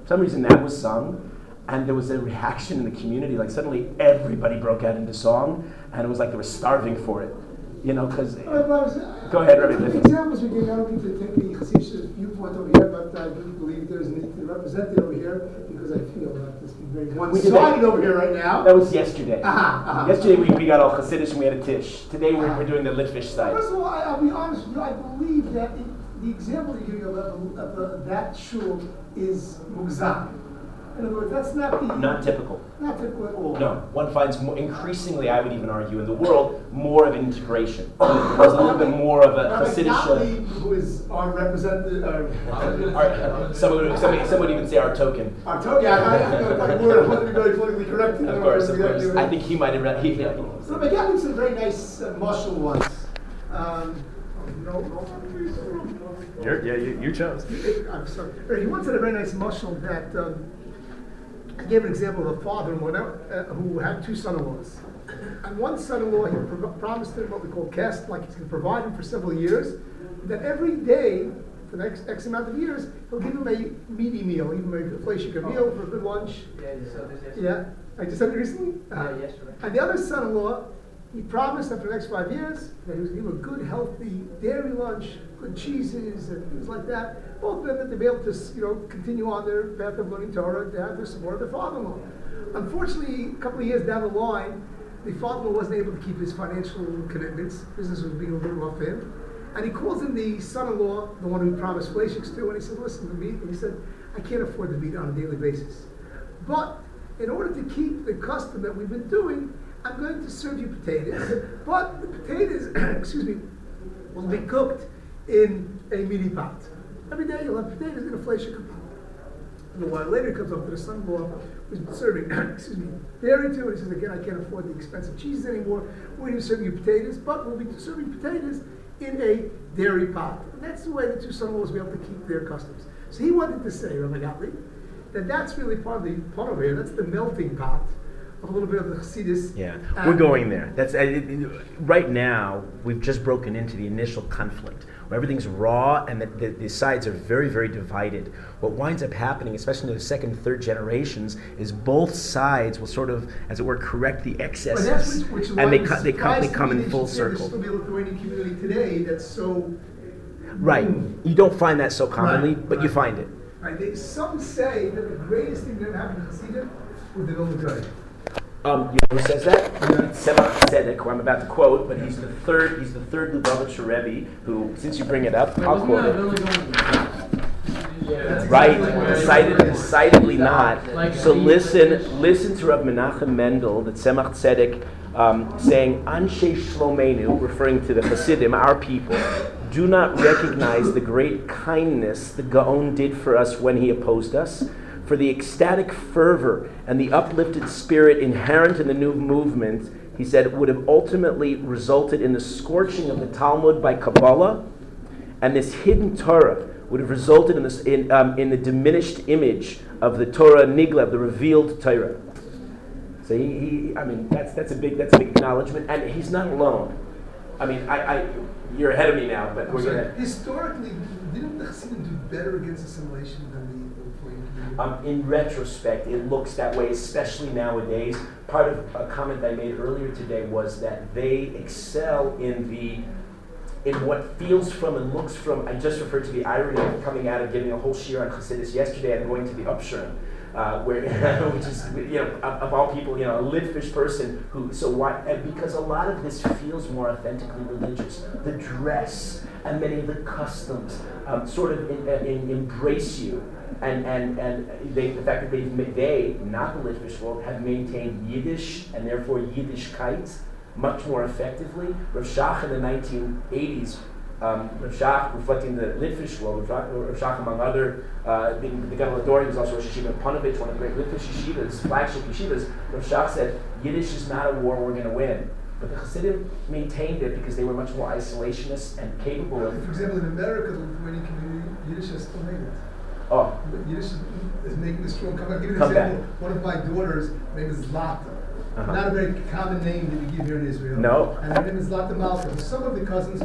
some reason, that was sung, and there was a reaction in the community. Like suddenly, everybody broke out into song, and it was like they were starving for it. You know, because All right, well, I was- Go ahead, Rabbi The examples we gave, I don't need to take the Hasidic viewpoint over here, but I do believe there's a need to represent it over here, because I feel that this is very that. one-sided over here right now. that was yesterday. Aha, aha. Yesterday we, we got all Hasidish and we had a tish. Today we're, we're doing the Litvish side. First of all, I, I'll be honest with you, I believe that it, the example you give of, of, of, that shul is mugzam. In other words, that's not the, Not typical. not typical at all. No, one finds more, increasingly, I would even argue, in the world, more of integration. There's a little bit more of a Rabbi Hasidish. Gottlieb, who is our representative, our, Our, some, would, somebody, some would even say our token. our token, yeah, I, I, I, I want to be very politically correct. Of course, of course. I think he might have. Re- he, he, So the guy a very nice uh, mashal once. Um, no, no, You're, yeah, you, you chose. I'm sorry. He once had a very nice mashal that um, he gave an example of a father-in-law uh, who had two son-in-laws. And one son-in-law, he pro- promised him what we call kest, like he's going to provide him for several years. That every day, for the next X amount of years, he'll give him a meaty meal, him a fleishika meal for a good lunch. Yeah, you said this yesterday. Yeah, I just said it recently. Uh, Yeah, yesterday. And the other son-in-law, he promised that for the next five years that he was going to give a good, healthy dairy lunch, good cheeses and things like that. Both of them that they'd be able to, you know, continue on their path of learning Torah to have the support of their father-in-law. Unfortunately, a couple of years down the line, the father-in-law wasn't able to keep his financial commitments. Business was being a little rough for him. And he calls in the son-in-law, the one who promised fleishiks to, and he said, listen to me. And he said, I can't afford to meet on a daily basis. But in order to keep the custom that we've been doing, I'm going to serve you potatoes. but the potatoes, [clears throat] excuse me, will be cooked in a mini pot. Every day you'll have potatoes in a fleishiker pot. And a while later, comes up to the son-in-law who's serving, [clears throat] excuse me, dairy to, and he says, again, I can't afford the expensive cheese anymore. We're going to serve you potatoes, but we'll be serving potatoes in a dairy pot. And that's the way the two son-in-laws will be able to keep their customs. So he wanted to say, Rabbi Gottlieb, that that's really part of the part over here. That's the melting pot of a little bit of the Chassidus. Yeah, and- we're going there. That's uh, it, it- right now. We've just broken into the initial conflict where everything's raw and the, the, the sides are very, very divided. What winds up happening, especially in the second, third generations, is both sides will sort of, as it were, correct the excesses, that's which, which and they co- they come they come in full There's circle. still be a Lithuanian community today that's so. Right. You don't find that so commonly, Right, but you find it. Right. They, some say that the greatest thing that ever happened to Chassidim was the Vilna. Um, you know who says that? Tzemach Tzedek, who I'm about to quote, but he's the third. He's the third Lubavitcher Rebbe who, since you bring it up, I'll quote it. Yeah. Right, decided, decidedly not. Like So listen, listen to Rab Menachem Mendel, the Tzemach Tzedek, um, saying, Anshe Shlomenu, referring to the Hasidim, our people, do not recognize the great kindness the Gaon did for us when he opposed us. For the ecstatic fervor and the uplifted spirit inherent in the new movement, he said, would have ultimately resulted in the scorching of the Talmud by Kabbalah and this hidden Torah would have resulted in, this, in, um, in the diminished image of the Torah Nigla, the revealed Torah. So he, he, I mean, that's, that's, a big, that's a big acknowledgement, and he's not alone. I mean, I, I, you're ahead of me now, but we're I'm going to. Historically, didn't the Chassidim do better against assimilation than the? Um, in retrospect, it looks that way, especially nowadays. Part of a comment I made earlier today was that they excel in the in what feels from and looks from. I just referred to the irony of coming out of giving a whole shiur on Chassidus yesterday and going to the Upsherin. Uh, where, [laughs] which is, you know, of, all people, you know, a Litvish person who, so why, because a lot of this feels more authentically religious. The dress and many of the customs um, sort of in, in, embrace you and and and they, the fact that they they not the Litvish world have maintained Yiddish and therefore Yiddishkeit much more effectively. Rav Shach in the 1980s, um, Rav Shach reflecting the Litvish world, Rav Shach, Rav Shach among other, uh, the, the Gadol was also Rosh Yeshiva Ponevezh, one of the great Litvish yeshivas, flagship yeshivas. Rav Shach said, Yiddish is not a war we're going to win. But the Hasidim maintained it because they were much more isolationist and capable of. For example, in America, the Lithuanian community, Yiddish is still native. Oh, But Yiddish is, is making a strong comeback. I'll give you an Come example. One of my daughters, her name is Zlata. Uh-huh. Not a very common name that we give here in Israel. No. And her name is Zlata Malka. Some of the cousins,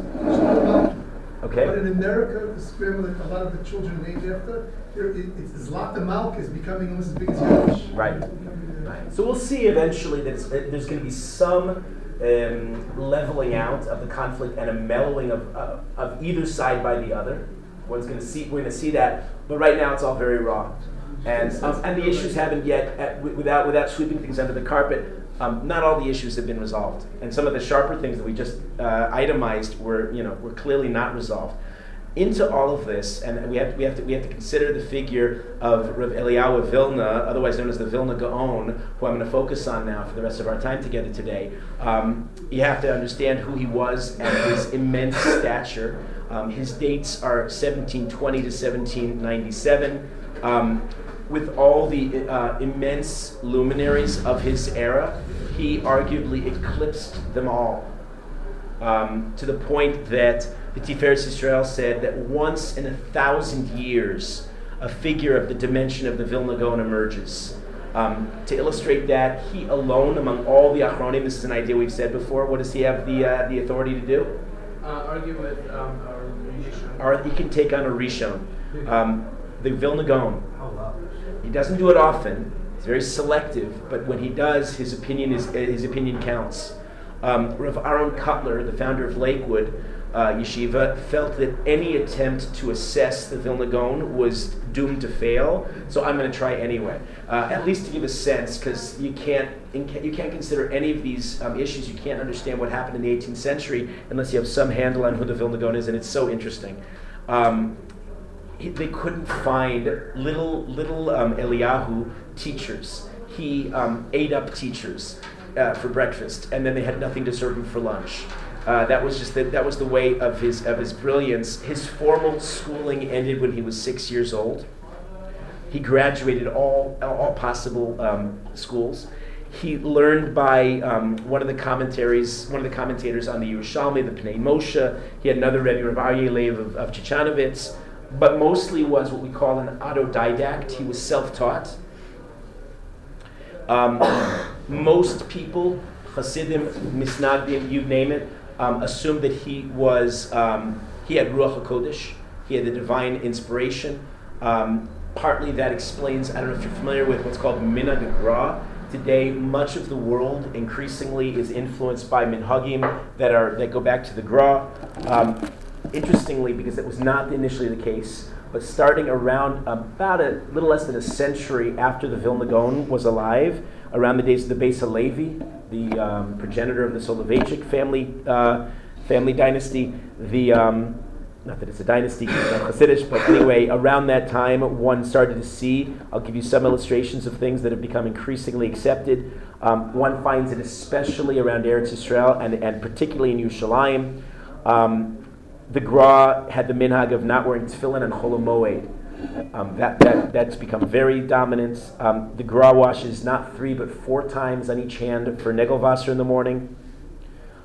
okay. But in America, the family, a lot of the children are named after, it- it's Zlata Malka is becoming almost as big as Yiddish. Right. Right. So we'll see eventually that there's going to be some um, leveling out of the conflict and a mellowing of, uh, of either side by the other. One's going to see we're going to see that, but right now it's all very raw, and um, and the issues haven't yet at, without without sweeping things under the carpet. Um, not all the issues have been resolved, and some of the sharper things that we just uh, itemized were you know were clearly not resolved into all of this, and we have, we, have to, we have to consider the figure of Rav Eliyahu Vilna, otherwise known as the Vilna Gaon, who I'm going to focus on now for the rest of our time together today. Um, you have to understand who he was and his immense stature. Um, his dates are 1720 to 1797. Um, with all the uh, immense luminaries of his era, he arguably eclipsed them all um, to the point that the Tiferes Israel said that once in a thousand years, a figure of the dimension of the Vilna Gaon emerges. Um, to illustrate that, he alone, among all the Achronim, this is an idea we've said before, what does he have the, uh, the authority to do? Uh, argue with um, our. Or he can take on a Rishon. Um, the Vilna Gaon. He doesn't do it often. He's very selective, but when he does, his opinion is his opinion counts. Um, Rav Aaron Kotler, the founder of Lakewood uh, Yeshiva, felt that any attempt to assess the Vilna Gaon was doomed to fail. So I'm going to try anyway, uh, at least to give a sense, because you can't you can't consider any of these um, issues. You can't understand what happened in the 18th century unless you have some handle on who the Vilna Gaon is, and it's so interesting. Um, he- they couldn't find little little um, Eliyahu teachers. He um, ate up teachers uh, for breakfast, and then they had nothing to serve him for lunch. Uh, that was just the, that was the way of his of his brilliance. His formal schooling ended when he was six years old. He graduated all all possible um, schools. He learned by um, one of the commentaries, one of the commentators on the Yerushalmi, the Pnei Moshe. He had another Rebbe, Rav Aryeh Lev of, of Chechanovitz. but mostly was what we call an autodidact. He was self-taught. Um, [coughs] most people, Hasidim, Misnagdim, you name it, um, assume that he was um, he had Ruach Hakodesh, he had the divine inspiration. Um, partly that explains. I don't know if you're familiar with what's called Minhag Gra. Today, much of the world increasingly is influenced by minhagim that are that go back to the Gra. Um, interestingly, because it was not initially the case, but starting around about a little less than a century after the Vilna Gaon was alive, around the days of the Beis the um, progenitor of the Soloveitchik family uh, family dynasty, the um, not that it's a dynasty, but anyway, around that time, one started to see. I'll give you some illustrations of things that have become increasingly accepted. Um, one finds it especially around Eretz Israel and, and particularly in Yerushalayim. Um, the Gra had the minhag of not wearing tefillin and Chol Hamoed. Um, that, that, that's become very dominant. Um, the Gra washes not three but four times on each hand for Negelvasser in the morning.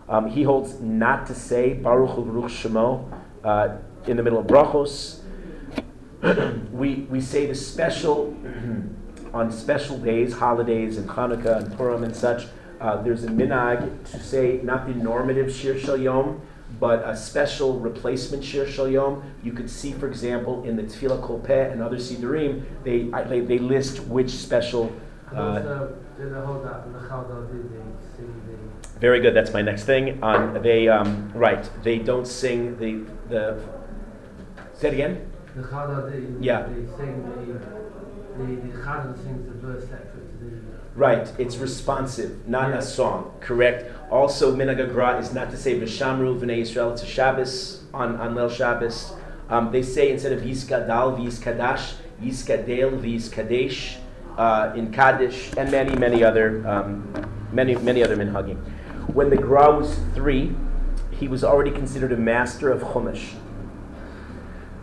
Um, he holds not to say Baruch Baruch Shemo uh, in the middle of brachos. [clears throat] we, we say the special, [clears throat] on special days, holidays, and Hanukkah and Purim and such, uh, there's a minhag to say not the normative Shir Shel Yom, but a special replacement Shir Shel Yom. You could see, for example, in the Tefillah Kol Peh and other Sidurim, they, they, they list which special. Uh, also, did they hold that in the Chaldor, did they sing the very good. That's my next thing. On they um, right. They don't sing the the. Say it again. The Chada, Yeah. they sing the, the, the Chada sings the verse separate. Right, it's responsive, not Yeah. a song. Correct. Also, Minhag Gra is not to say V'shamru V'nei Yisrael to Shabbos on on Leil Shabbos. Um, they say instead of Yiskadal V'yiskadash, Yiskadel V'yiskadesh uh, in Kaddish, and many many other um, many many other minhagim. When the Gra was three, he was already considered a master of Chumash.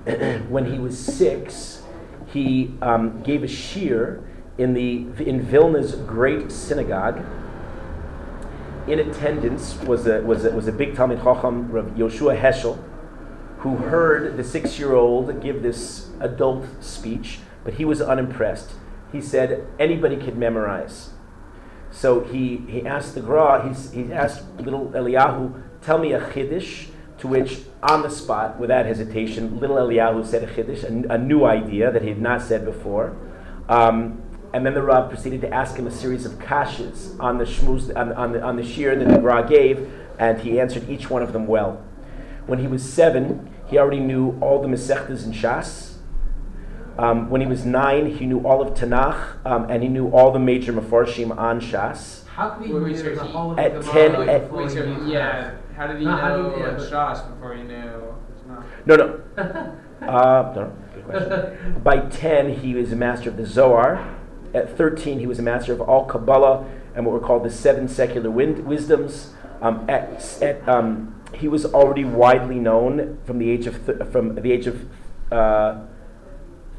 [clears throat] when he was six, he um, gave a shiur in the in Vilna's great synagogue. In attendance was a was a, was a big Talmid Chacham, Rav Yoshua Heschel, who heard the six-year-old give this adult speech, but he was unimpressed. He said anybody could memorize. So he, he asked the Gra, he's, he asked little Eliyahu, tell me a Chiddush, to which, on the spot, without hesitation, little Eliyahu said a Chiddush, a, a new idea that he had not said before. Um, and then the Rav proceeded to ask him a series of kashas on the shmuz, on, on the, on the shiur that the Gra gave, and he answered each one of them well. When he was seven, he already knew all the Masechtas and Shas. Um, when he was nine, he knew all of Tanakh, um, and he knew all the major Mefarshim on Shas. How could he Wait, wait, know so the whole of At the 10 Gemara at- before he knew yeah, how did he No, know did- yeah, Shas before he knew Tanakh? No, no. [laughs] Uh, no, good question. [laughs] By 10, he was a master of the Zohar. At 13, he was a master of all Kabbalah and what were called the seven secular win- wisdoms. Um, at, at, um, he was already widely known from the age of th- from the age of uh,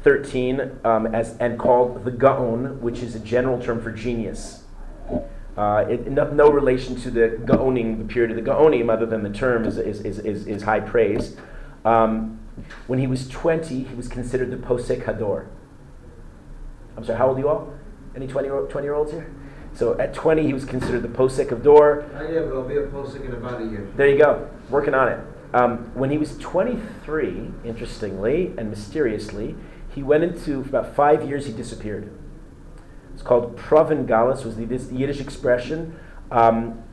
13 um, as and called the Gaon, which is a general term for genius. Uh, it, no, no relation to the Gaonim, the period of the Gaonim, other than the term is, is, is, is, is high praise. Um, when he was 20, he was considered the Posek Hador. I'm sorry, how old are you all? Any 20 year, 20 year olds here? So at 20, he was considered the Posek of Dor. I am, but I'll be a posting in about a year. There you go, working on it. Um, when he was 23, interestingly and mysteriously, he went into, for about five years, he disappeared. It's called Provengalis, was the Yiddish expression. Um,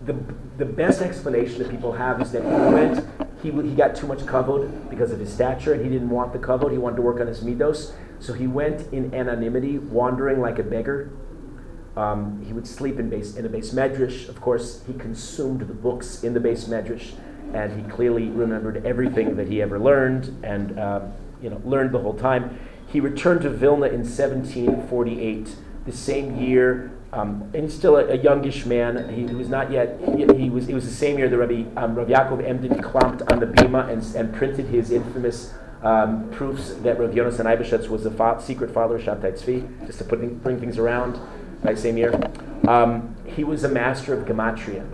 the, the best explanation that people have is that he went, he, he got too much kavod because of his stature, and he didn't want the kavod. He wanted to work on his midos, so he went in anonymity, wandering like a beggar. Um, he would sleep in base in a beis medrash. Of course, he consumed the books in the beis medrash, and he clearly remembered everything that he ever learned, and um, you know learned the whole time. He returned to Vilna in 1748, the same year. Um, and still a, a youngish man. He, was not yet. He, he was. It was the same year that Rabbi, um, Rabbi Yaakov Emden clamped on the bima and, and printed his infamous um, proofs that Rav Yonasan Eibeshetz was the fa- secret father of Shabtai Tzvi, just to put bring things around. Right, same year. Um, he was a master of gematria.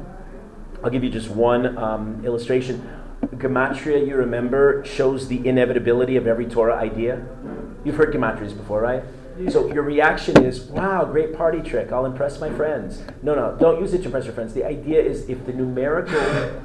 I'll give you just one um, illustration. gematria, you remember, shows the inevitability of every Torah idea? You've heard gematrias before, right? So your reaction is, wow, great party trick. I'll impress my friends. No, no, don't use it to impress your friends. The idea is if the numerical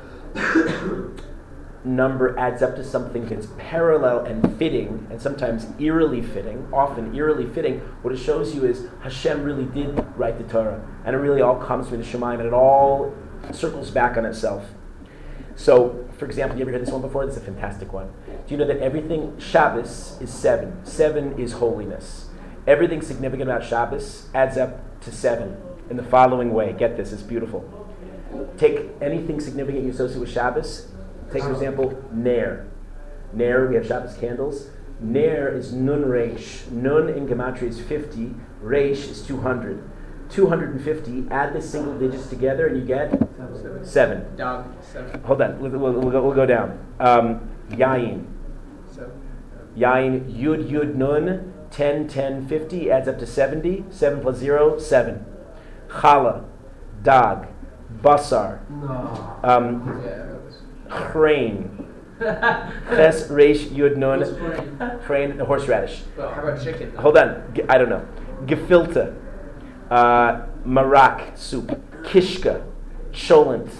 number adds up to something that's parallel and fitting, and sometimes eerily fitting, often eerily fitting, what it shows you is Hashem really did write the Torah. And it really all comes from the Shemaim, and it all circles back on itself. So, for example, you ever heard this one before? This is a fantastic one. Do you know that everything, Shabbos is seven. Seven is holiness. Everything significant about Shabbos adds up to seven in the following way. Get this, it's beautiful. Take anything significant you associate with Shabbos. Take, for example, Nair. Nair, we have Shabbos candles. Nair is Nun Reish. Nun in Gematria is 50. Reish is 200. 250, add the single digits together and you get Seven. seven. Dog, seven. Hold on, we'll, we'll, we'll go, we'll go down. Um, Yain. Yain, Yud, Yud, Nun, 10, 10, 50, adds up to 70. 7 plus 0, 7. Chala, dog, Basar, No. um, Yeah, [laughs] I know this. Chrein, Ches, Resh, Yud, Nun, Chrein, the horseradish. Well, how about chicken? Hold on, I don't know. Gefilte, uh, Marak soup, Kishka, Cholent.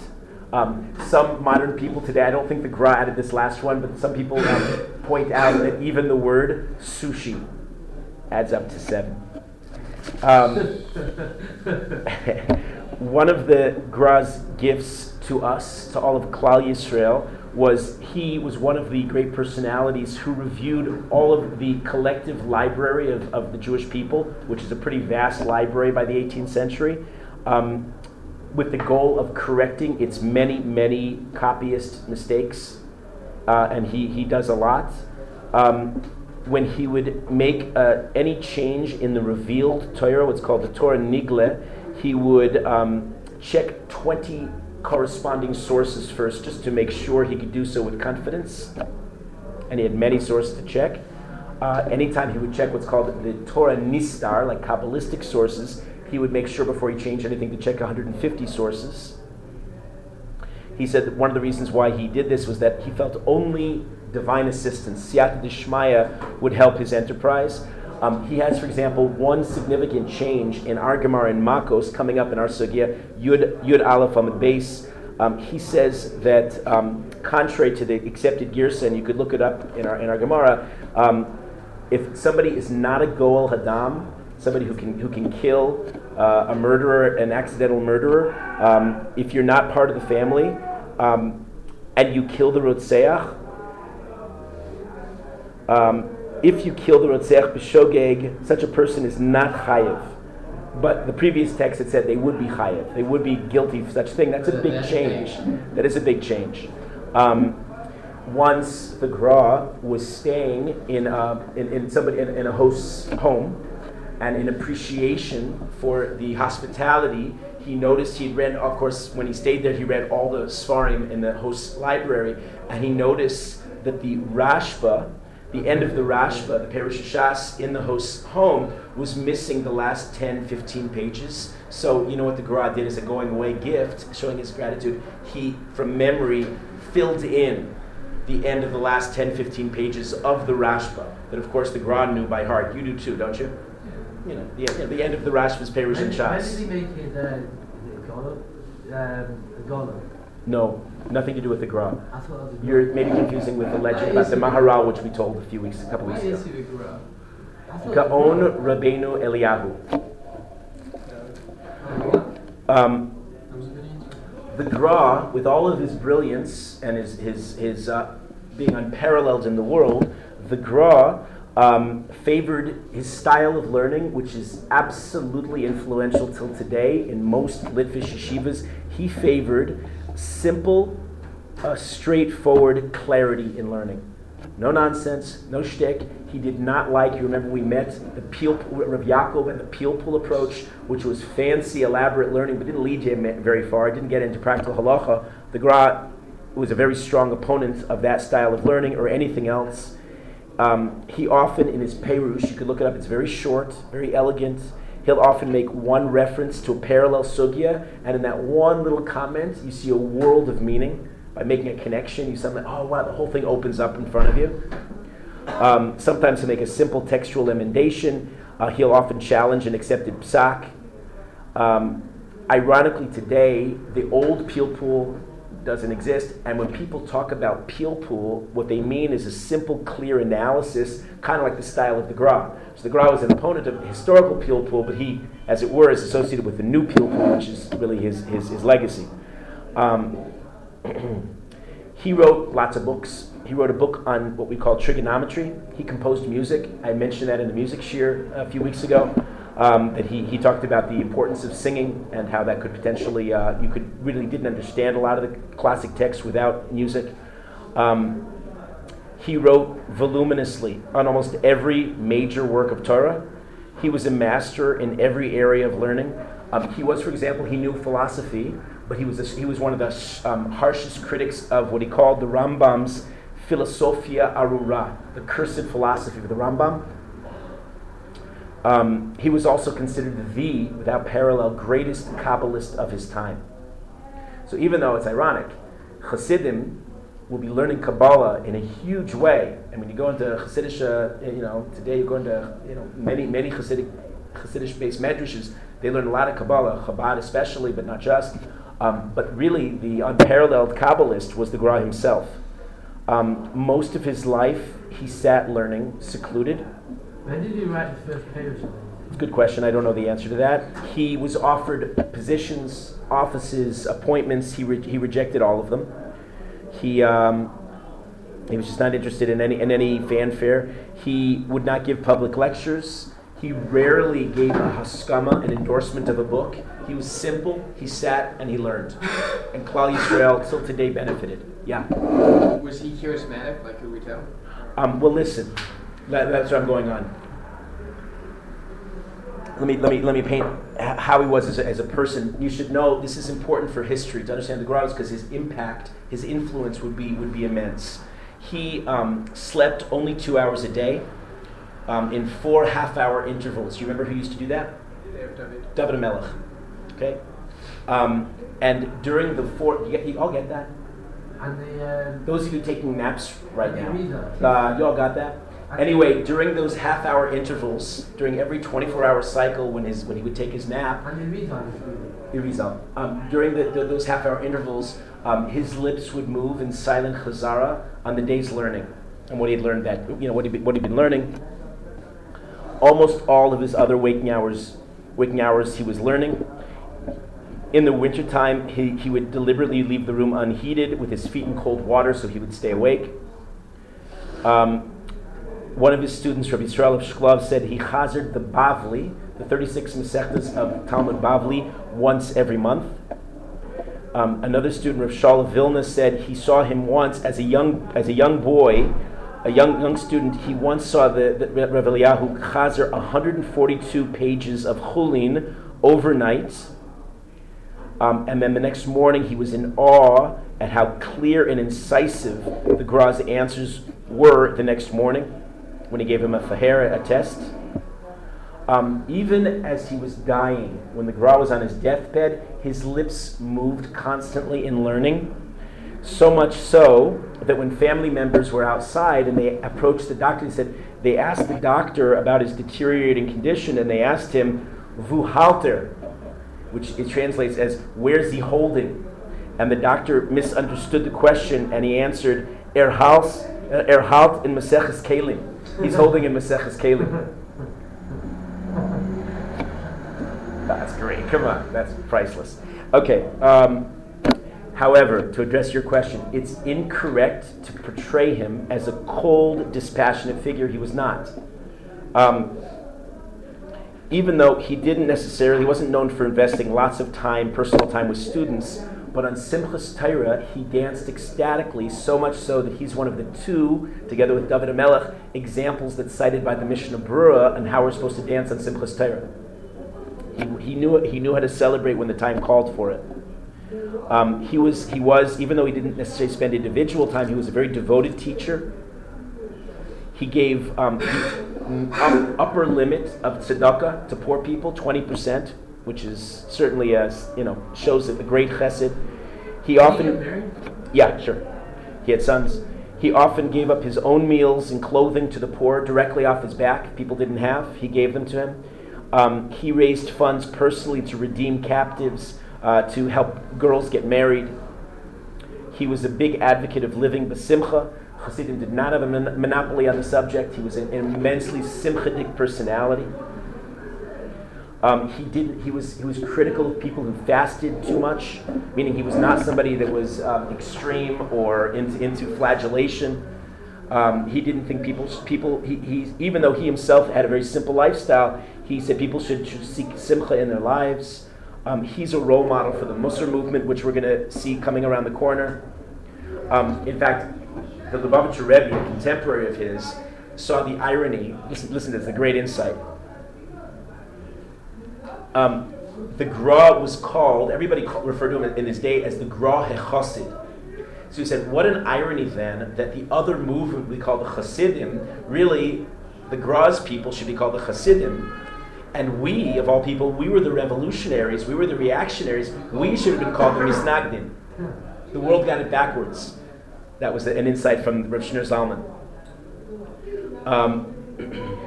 Um, some modern people today, I don't think the Gra added this last one, but some people um, point out that even the word sushi adds up to seven. Um, [laughs] one of the Gra's gifts to us, to all of Klal Yisrael, was he was one of the great personalities who reviewed all of the collective library of, of the Jewish people, which is a pretty vast library by the 18th century, um, with the goal of correcting its many, many copyist mistakes. Uh, and he, he does a lot. Um, when he would make uh, any change in the revealed Torah, what's called the Torah Nigle, he would um, check 20 corresponding sources first just to make sure he could do so with confidence. And he had many sources to check. Uh, anytime he would check what's called the Torah Nistar, like Kabbalistic sources, he would make sure before he changed anything to check 150 sources. He said that one of the reasons why he did this was that he felt only divine assistance, Siyata Dishmaya, would help his enterprise. Um, he has, for example, one significant change in our Gemara in Makos coming up in our Sugya, Yud, Yud Aleph on the base. Um, he says that, um, contrary to the accepted Girsa, and you could look it up in our, in our Gemara, um, if somebody is not a Goel Hadam, somebody who can, who can kill uh, a murderer, an accidental murderer, um, if you're not part of the family, um, and you kill the Rotseach, um, if you kill the Rotzeach b'shogeg, such a person is not chayiv. But the previous text had said they would be chayiv. They would be guilty for such thing. That's a big change. That is a big change. Um, once the Gra was staying in, uh, in, in, somebody, in, in a host's home, and in appreciation for the hospitality, he noticed he'd read, of course, when he stayed there, he read all the Sefarim in the host's library, and he noticed that the Rashba, the end of the Rashba, the Perush Shas in the host's home, was missing the last 10, 15 pages. So, you know what the Gra did as a going away gift, showing his gratitude? He, from memory, filled in the end of the last 10, 15 pages of the Rashba, that of course the Gra knew by heart. You do too, don't you? You know, the, you know, the end of the Rashba's Perush When, and when did he make his uh, it Golem? Um. No, nothing to do with the Gra. I thought it was a You're maybe confusing with the legend about the it- Maharal, which we told a few weeks, a couple weeks ago. he a Gra? I thought it was a Gaon Rabbeinu Eliyahu. Oh, Um, That was a good answer. the Gra, with all of his brilliance and his, his, his uh, being unparalleled in the world, the Gra um, favored his style of learning, which is absolutely influential till today in most Litvish yeshivas. He favored simple, uh, straightforward clarity in learning. No nonsense, no shtick. He did not like, you remember we met the Peel, Rav Yaakov and the Pilpul approach, which was fancy, elaborate learning, but didn't lead him very far. It didn't get into practical halacha. The Gra was a very strong opponent of that style of learning or anything else. Um, he often, in his Perush, you could look it up, it's very short, very elegant. He'll often make one reference to a parallel sugya, and in that one little comment, you see a world of meaning. By making a connection, you suddenly, oh wow, the whole thing opens up in front of you. Um, sometimes he'll make a simple textual emendation. Uh, he'll often challenge an accepted psak. Um, ironically, today, the old pilpul doesn't exist, and when people talk about pilpul, what they mean is a simple, clear analysis, kind of like the style of the Gra. So the Gra was an opponent of historical pilpul, but he, as it were, is associated with the new pilpul, which is really his, his, his legacy. Um, [clears throat] he wrote lots of books. He wrote a book on what we call trigonometry. He composed music. I mentioned that in the music shiur a few weeks ago. Um, that he, he talked about the importance of singing and how that could potentially, uh, you could really didn't understand a lot of the classic texts without music. Um, he wrote voluminously on almost every major work of Torah. He was a master in every area of learning. Um, he was, for example, he knew philosophy, but he was, a, he was one of the um, harshest critics of what he called the Rambam's Philosophia Arura, the cursed philosophy of the Rambam. Um, he was also considered the, without parallel, greatest Kabbalist of his time. So even though it's ironic, Hasidim will be learning Kabbalah in a huge way. And when you go into Hasidic, uh, you know, today you go into you know many many Hasidic Hasidic-based medrashes, they learn a lot of Kabbalah, Chabad especially, but not just. Um, but really, the unparalleled Kabbalist was the Gra himself. Um, most of his life, he sat learning, secluded, When did he write the first Peirush? Good question. I don't know the answer to that. He was offered positions, offices, appointments. He, re- he rejected all of them. He, um, he was just not interested in any, in any fanfare. He would not give public lectures. He rarely gave a haskama, an endorsement of a book. He was simple. He sat and he learned. [laughs] And Klal Yisrael till today benefited. Yeah. Was he charismatic? Like could we tell? Um, well, listen. That, that's what I'm going on. Let me, let me, let me paint how he was as a, as a person. You should know this is important for history to understand the Graus because his impact, his influence would be, would be immense. He um, slept only two hours a day um, in four half hour intervals. Do You remember who used to do that? David. David Melech. Okay? Um, and during the four, you, get, you all get that? And the um, Those of you taking naps right now, uh, you all got that? Anyway, during those half-hour intervals, during every 24-hour cycle, when his when he would take his nap, and the Rizal is really. Irizal, um, during the, the, those half-hour intervals, um, his lips would move in silent chazara on the day's learning, and what he'd learned that you know what he what he'd been learning. Almost all of his other waking hours, waking hours, he was learning. In the wintertime, he, he would deliberately leave the room unheated with his feet in cold water so he would stay awake. Um, one of his students, Rabbi Israel of Shklov, said he chazered the Bavli, the 36 Masechtas of Talmud Bavli, once every month. Um, another student, Rav Shaul of Vilna, said he saw him once as a young, as a young boy, a young, young student. He once saw the, the Rav Eliyahu chazer 142 pages of Chulin overnight. Um, and then the next morning, he was in awe at how clear and incisive the Gra's answers were the next morning when he gave him a fahera, a test. Um, even as he was dying, when the Gra was on his deathbed, his lips moved constantly in learning. So much so that when family members were outside and they approached the doctor, they said they asked the doctor about his deteriorating condition, and they asked him, "Vu halter," which it translates as "Where's he holding?" And the doctor misunderstood the question, and he answered, "Er halt, er halt in Maseches Kelim." He's holding in Maseches Kelim. That's great. Come on, that's priceless. Okay. Um, however, to address your question, it's incorrect to portray him as a cold, dispassionate figure. He was not. Um, even though he didn't necessarily, he wasn't known for investing lots of time, personal time with students, but on Simchas Torah, he danced ecstatically, so much so that he's one of the two, together with David Amelech, examples that's cited by the Mishnah Brura on how we're supposed to dance on Simchas Torah. He, he, knew, he knew how to celebrate when the time called for it. Um, he, was, he was, even though he didn't necessarily spend individual time, he was a very devoted teacher. He gave um, the upper limit of tzedakah to poor people, 20%, which is certainly, a, you know, shows a great chesed. He Did often, married? Yeah, sure. He had sons. He often gave up his own meals and clothing to the poor directly off his back. People didn't have, he gave them to him. Um, he raised funds personally to redeem captives, uh, to help girls get married. He was a big advocate of living besimcha. Hasidim did not have a mon- monopoly on the subject. He was an immensely simchatic personality. Um, he didn't. He was. He was critical of people who fasted too much, meaning he was not somebody that was um, extreme or into, into flagellation. Um, he didn't think people. People. He, he. Even though he himself had a very simple lifestyle, he said people should, should seek simcha in their lives. Um, he's a role model for the Musar movement, which we're going to see coming around the corner. Um, in fact, the Lubavitcher Rebbe, a contemporary of his, saw the irony. Listen, listen, it's a great insight. Um, the Gra was called, everybody referred to him in his day as the Gra HeChassid. So he said, what an irony then that the other movement we call the Hasidim, really the Gra's people should be called the Hasidim. And we, of all people, we were the revolutionaries, we were the reactionaries, we should have been called the Misnagdim. The world got it backwards. That was an insight from Rav Shneur Zalman. Um, [clears throat]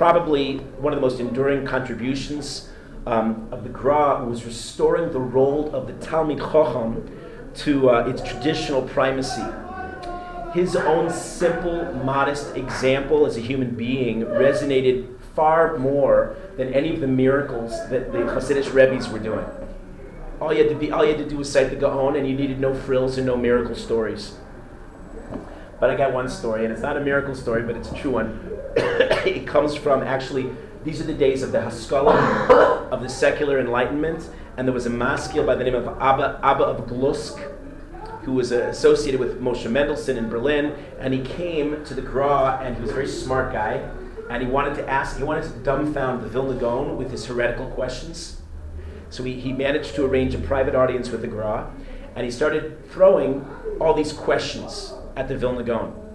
probably one of the most enduring contributions um, of the Gra was restoring the role of the Talmid Chacham to uh, its traditional primacy. His own simple, modest example as a human being resonated far more than any of the miracles that the Hasidic Rebbe's were doing. All you had to be, all you had to do was cite the Gaon, and you needed no frills and no miracle stories. But I got one story, and it's not a miracle story, but it's a true one. [coughs] it comes from actually, these are the days of the Haskalah, [coughs] of the secular enlightenment, and there was a maskil by the name of Abba, Abba of Glusk, who was uh, associated with Moshe Mendelssohn in Berlin, and he came to the Gra, and he was a very smart guy, and he wanted to ask, he wanted to dumbfound the Vilna Gaon with his heretical questions. So he, he managed to arrange a private audience with the Gra, and he started throwing all these questions at the Vilna Gaon.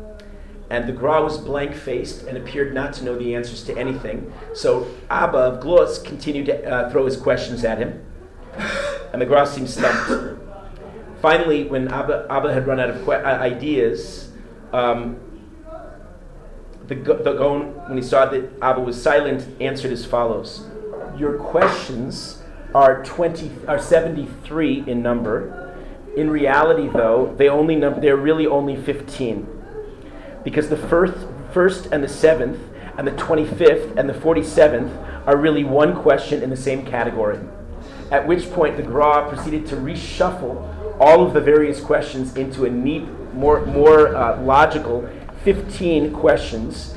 And the Gra was blank faced and appeared not to know the answers to anything. So Abba of Glusk continued to uh, throw his questions at him, and the Gra seemed stumped. Finally, when Abba, Abba had run out of que- uh, ideas, um, the, the Gaon, when he saw that Abba was silent, answered as follows Your questions are, 20, are 73 in number. In reality, though, they only num- they're really only 15. Because the first, first and the seventh, and the 25th and the 47th are really one question in the same category. At which point, the Gra proceeded to reshuffle all of the various questions into a neat, more, more uh, logical 15 questions,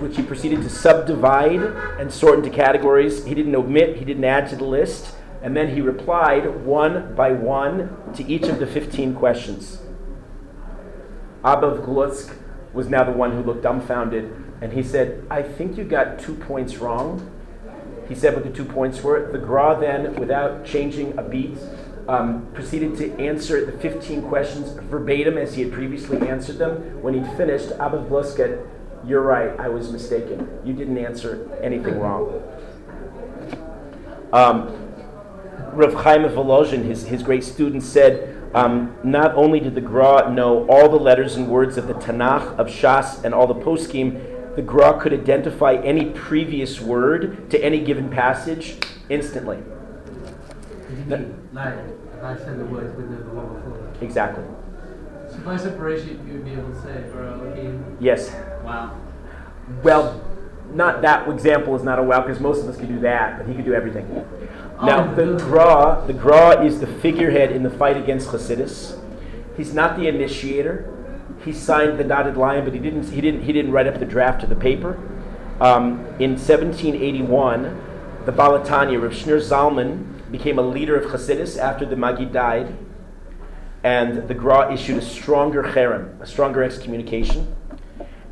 which he proceeded to subdivide and sort into categories. He didn't omit, he didn't add to the list, and then he replied one by one to each of the 15 questions. Abba of Glusk was now the one who looked dumbfounded, and he said, I think you got two points wrong. He said what the two points were. The Gra then, without changing a beat, um, proceeded to answer the 15 questions verbatim as he had previously answered them. When he'd finished, Abba Blusket, you're right, I was mistaken. You didn't answer anything wrong. Um, Rav Chaim of Volozhin, his, his great student, said, um, not only did the Gra know all the letters and words of the Tanakh, of Shas, and all the poskim, the Gra could identify any previous word to any given passage instantly. Like, if I said the words with the one before? Exactly. So by separation, you would be able to say, or okay, Yes. wow. Well, not that example is not a wow because most of us could do that, but he could do everything. Now, the. Gra, the Gra is the figurehead in the fight against Hasidus. He's not the initiator. He signed the dotted line, but he didn't. He didn't. He didn't write up the draft of the paper. Um, in 1781, the Baal HaTanya, Rav Shneur Zalman, became a leader of Hasidus after the Maggid died, and the Gra issued a stronger cherem, a stronger excommunication.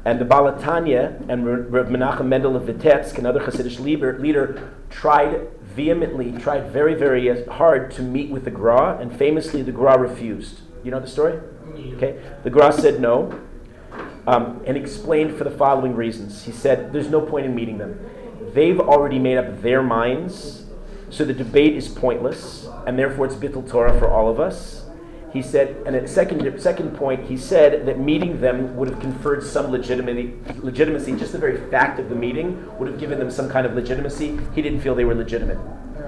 And the Baal HaTanya and Rav Menachem Mendel of Vitebsk, another Hasidic leader, leader, tried vehemently, tried very, very hard to meet with the Gra, and famously the Gra refused. You know the story? Okay. The Gra said no, um, and explained for the following reasons. He said, "There's no point in meeting them. They've already made up their minds, so the debate is pointless, and therefore it's bittul Torah for all of us." He said, and at second second point, he said that meeting them would have conferred some legitimacy. Legitimacy, just the very fact of the meeting would have given them some kind of legitimacy. He didn't feel they were legitimate.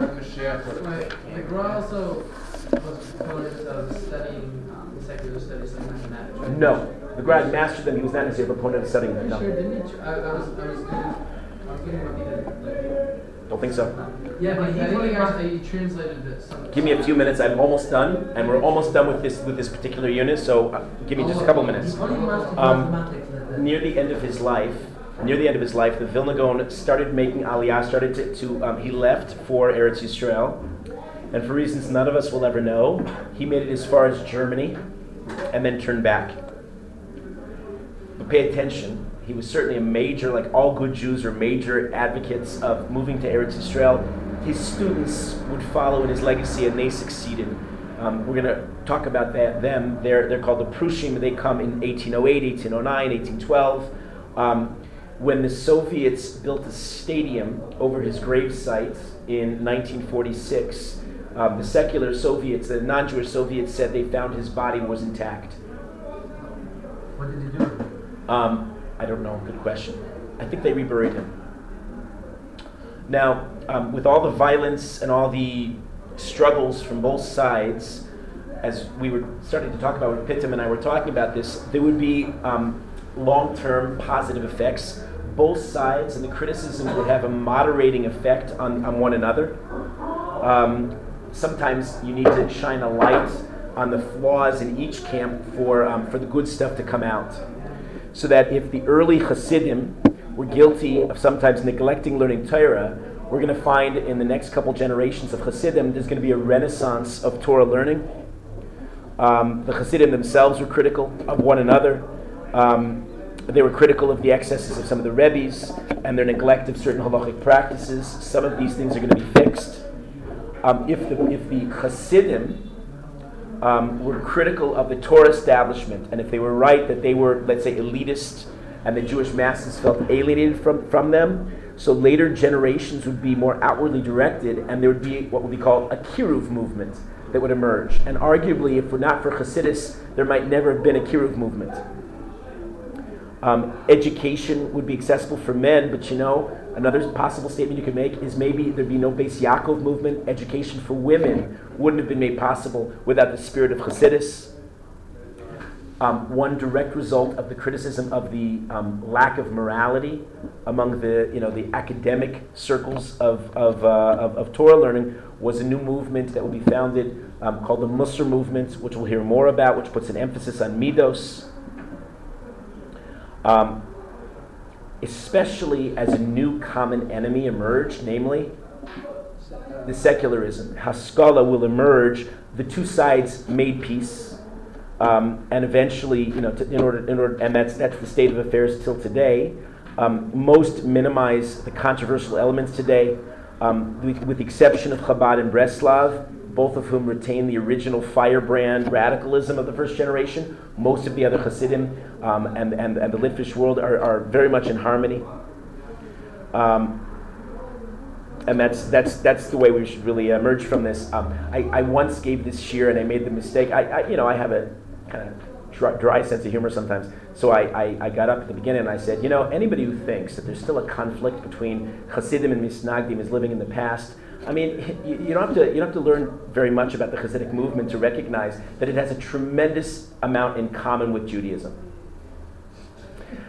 Like, like Gra also was proponent um, of studying secular studies like mathematics, right? No, the grad mastered them. He was not necessarily a proponent of studying them. Pretty sure, didn't he? I, I was, I was, I was getting the, like, don't think so. yeah, but he, I think totally he, actually, translated this. Give me a few minutes. I'm almost done, and we're almost done with this with this particular unit. So uh, give me just a couple minutes. He only mastered Um, mathematics like that. near the end of his life, near the end of his life, the Vilna Gaon started making aliyah, started to, to um, he left for Eretz Yisrael, and for reasons none of us will ever know, he made it as far as Germany, and then turned back. But pay attention, he was certainly a major, like all good Jews are major advocates of moving to Eretz Israel. His students would follow in his legacy, and they succeeded. Um, we're going to talk about that, them. They're, they're called the Prushim. They come in 1808, 1809, 1812. Um, when the Soviets built a stadium over his gravesite in 1946, um, the secular Soviets, the non Jewish Soviets, said they found his body was intact. What did he do? I don't know. Good question. I think they reburied him. Now, um, with all the violence and all the struggles from both sides, as we were starting to talk about when Pittam and I were talking about this, there would be um, long-term positive effects. Both sides and the criticism would have a moderating effect on, on one another. Um, sometimes you need to shine a light on the flaws in each camp for, um, for the good stuff to come out. So that if the early Hasidim were guilty of sometimes neglecting learning Torah, we're going to find in the next couple generations of Hasidim there's going to be a renaissance of Torah learning. Um, the Hasidim themselves were critical of one another. Um, they were critical of the excesses of some of the Rebbe's and their neglect of certain halachic practices. Some of these things are going to be fixed. Um, if the if the Hasidim um, were critical of the Torah establishment, and if they were right that they were, let's say, elitist, and the Jewish masses felt alienated from, from them, so later generations would be more outwardly directed, and there would be what would be called a kiruv movement that would emerge. And arguably, if we're not for Hasidus, there might never have been a kiruv movement. Um, education would be accessible for men, but you know, another possible statement you could make is maybe there'd be no Beis Yaakov movement. Education for women wouldn't have been made possible without the spirit of Hasidus. Um, one direct result of the criticism of the um, lack of morality among the, you know, the academic circles of, of, uh, of, of Torah learning was a new movement that will be founded um, called the Musar movement, which we'll hear more about, which puts an emphasis on midos. Um, especially as a new common enemy emerged, namely the secularism. Haskalah will emerge. The two sides made peace, um, and eventually, you know, to, in order, in order, and that's that's the state of affairs till today. Um, most minimize the controversial elements today, um, with, with the exception of Chabad and Breslav, both of whom retain the original firebrand radicalism of the first generation. Most of the other Hasidim um, and, and, and the Litvish world are, are very much in harmony. Um, and that's, that's, that's the way we should really emerge from this. Um, I, I once gave this shiur and I made the mistake. I, I you know, I have a kind of dry, dry sense of humor sometimes. So I, I, I got up at the beginning and I said, you know, anybody who thinks that there's still a conflict between Hasidim and Misnagdim is living in the past. I mean, you, you, don't have to, you don't have to learn very much about the Hasidic movement to recognize that it has a tremendous amount in common with Judaism.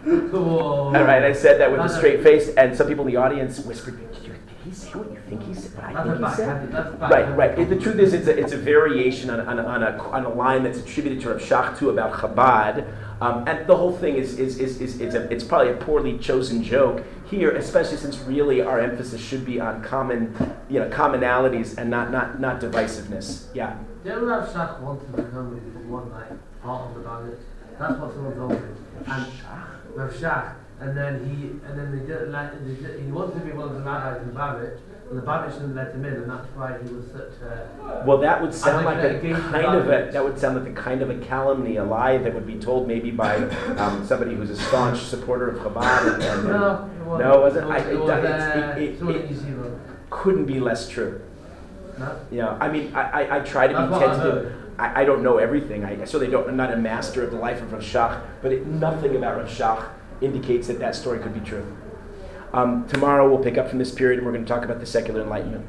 Cool. All right, I said that with a straight face, and some people in the audience whispered, "Did, you, did he say what you think he said? What I think he said?" Right, right. It- the truth is, it's a, it's a variation on, on, on, a, on a line that's attributed to Rav Shachtu about Chabad. Um, and the whole thing is, is, is, is, is a, it's probably a poorly chosen joke here, especially since really our emphasis should be on common, you know, commonalities and not, not, not divisiveness. Yeah. Didn't Rav Shach want to become one night part of the bandit? That's what someone told me. And Rav Shach, and then he, and then they didn't let, they did, he wanted to be one of the rabbis in Babich, and the Babich didn't let him in, and that's why he was such a. Well, that would sound like like a kind of a that would sound like a kind of a calumny, a lie that would be told maybe by um, somebody who's a staunch supporter of Chabad. And, and, No, it wasn't. No, it wasn't? I- It was, uh, it- it- it- couldn't be less true. No? Yeah, I mean, I, I, I try to That's be tentative. I, I don't know everything. I certainly don't. I'm not a master of the life of Rav Shach, but it, nothing about Rav Shach indicates that that story could be true. Um, tomorrow we'll pick up from this period, and we're going to talk about the secular enlightenment.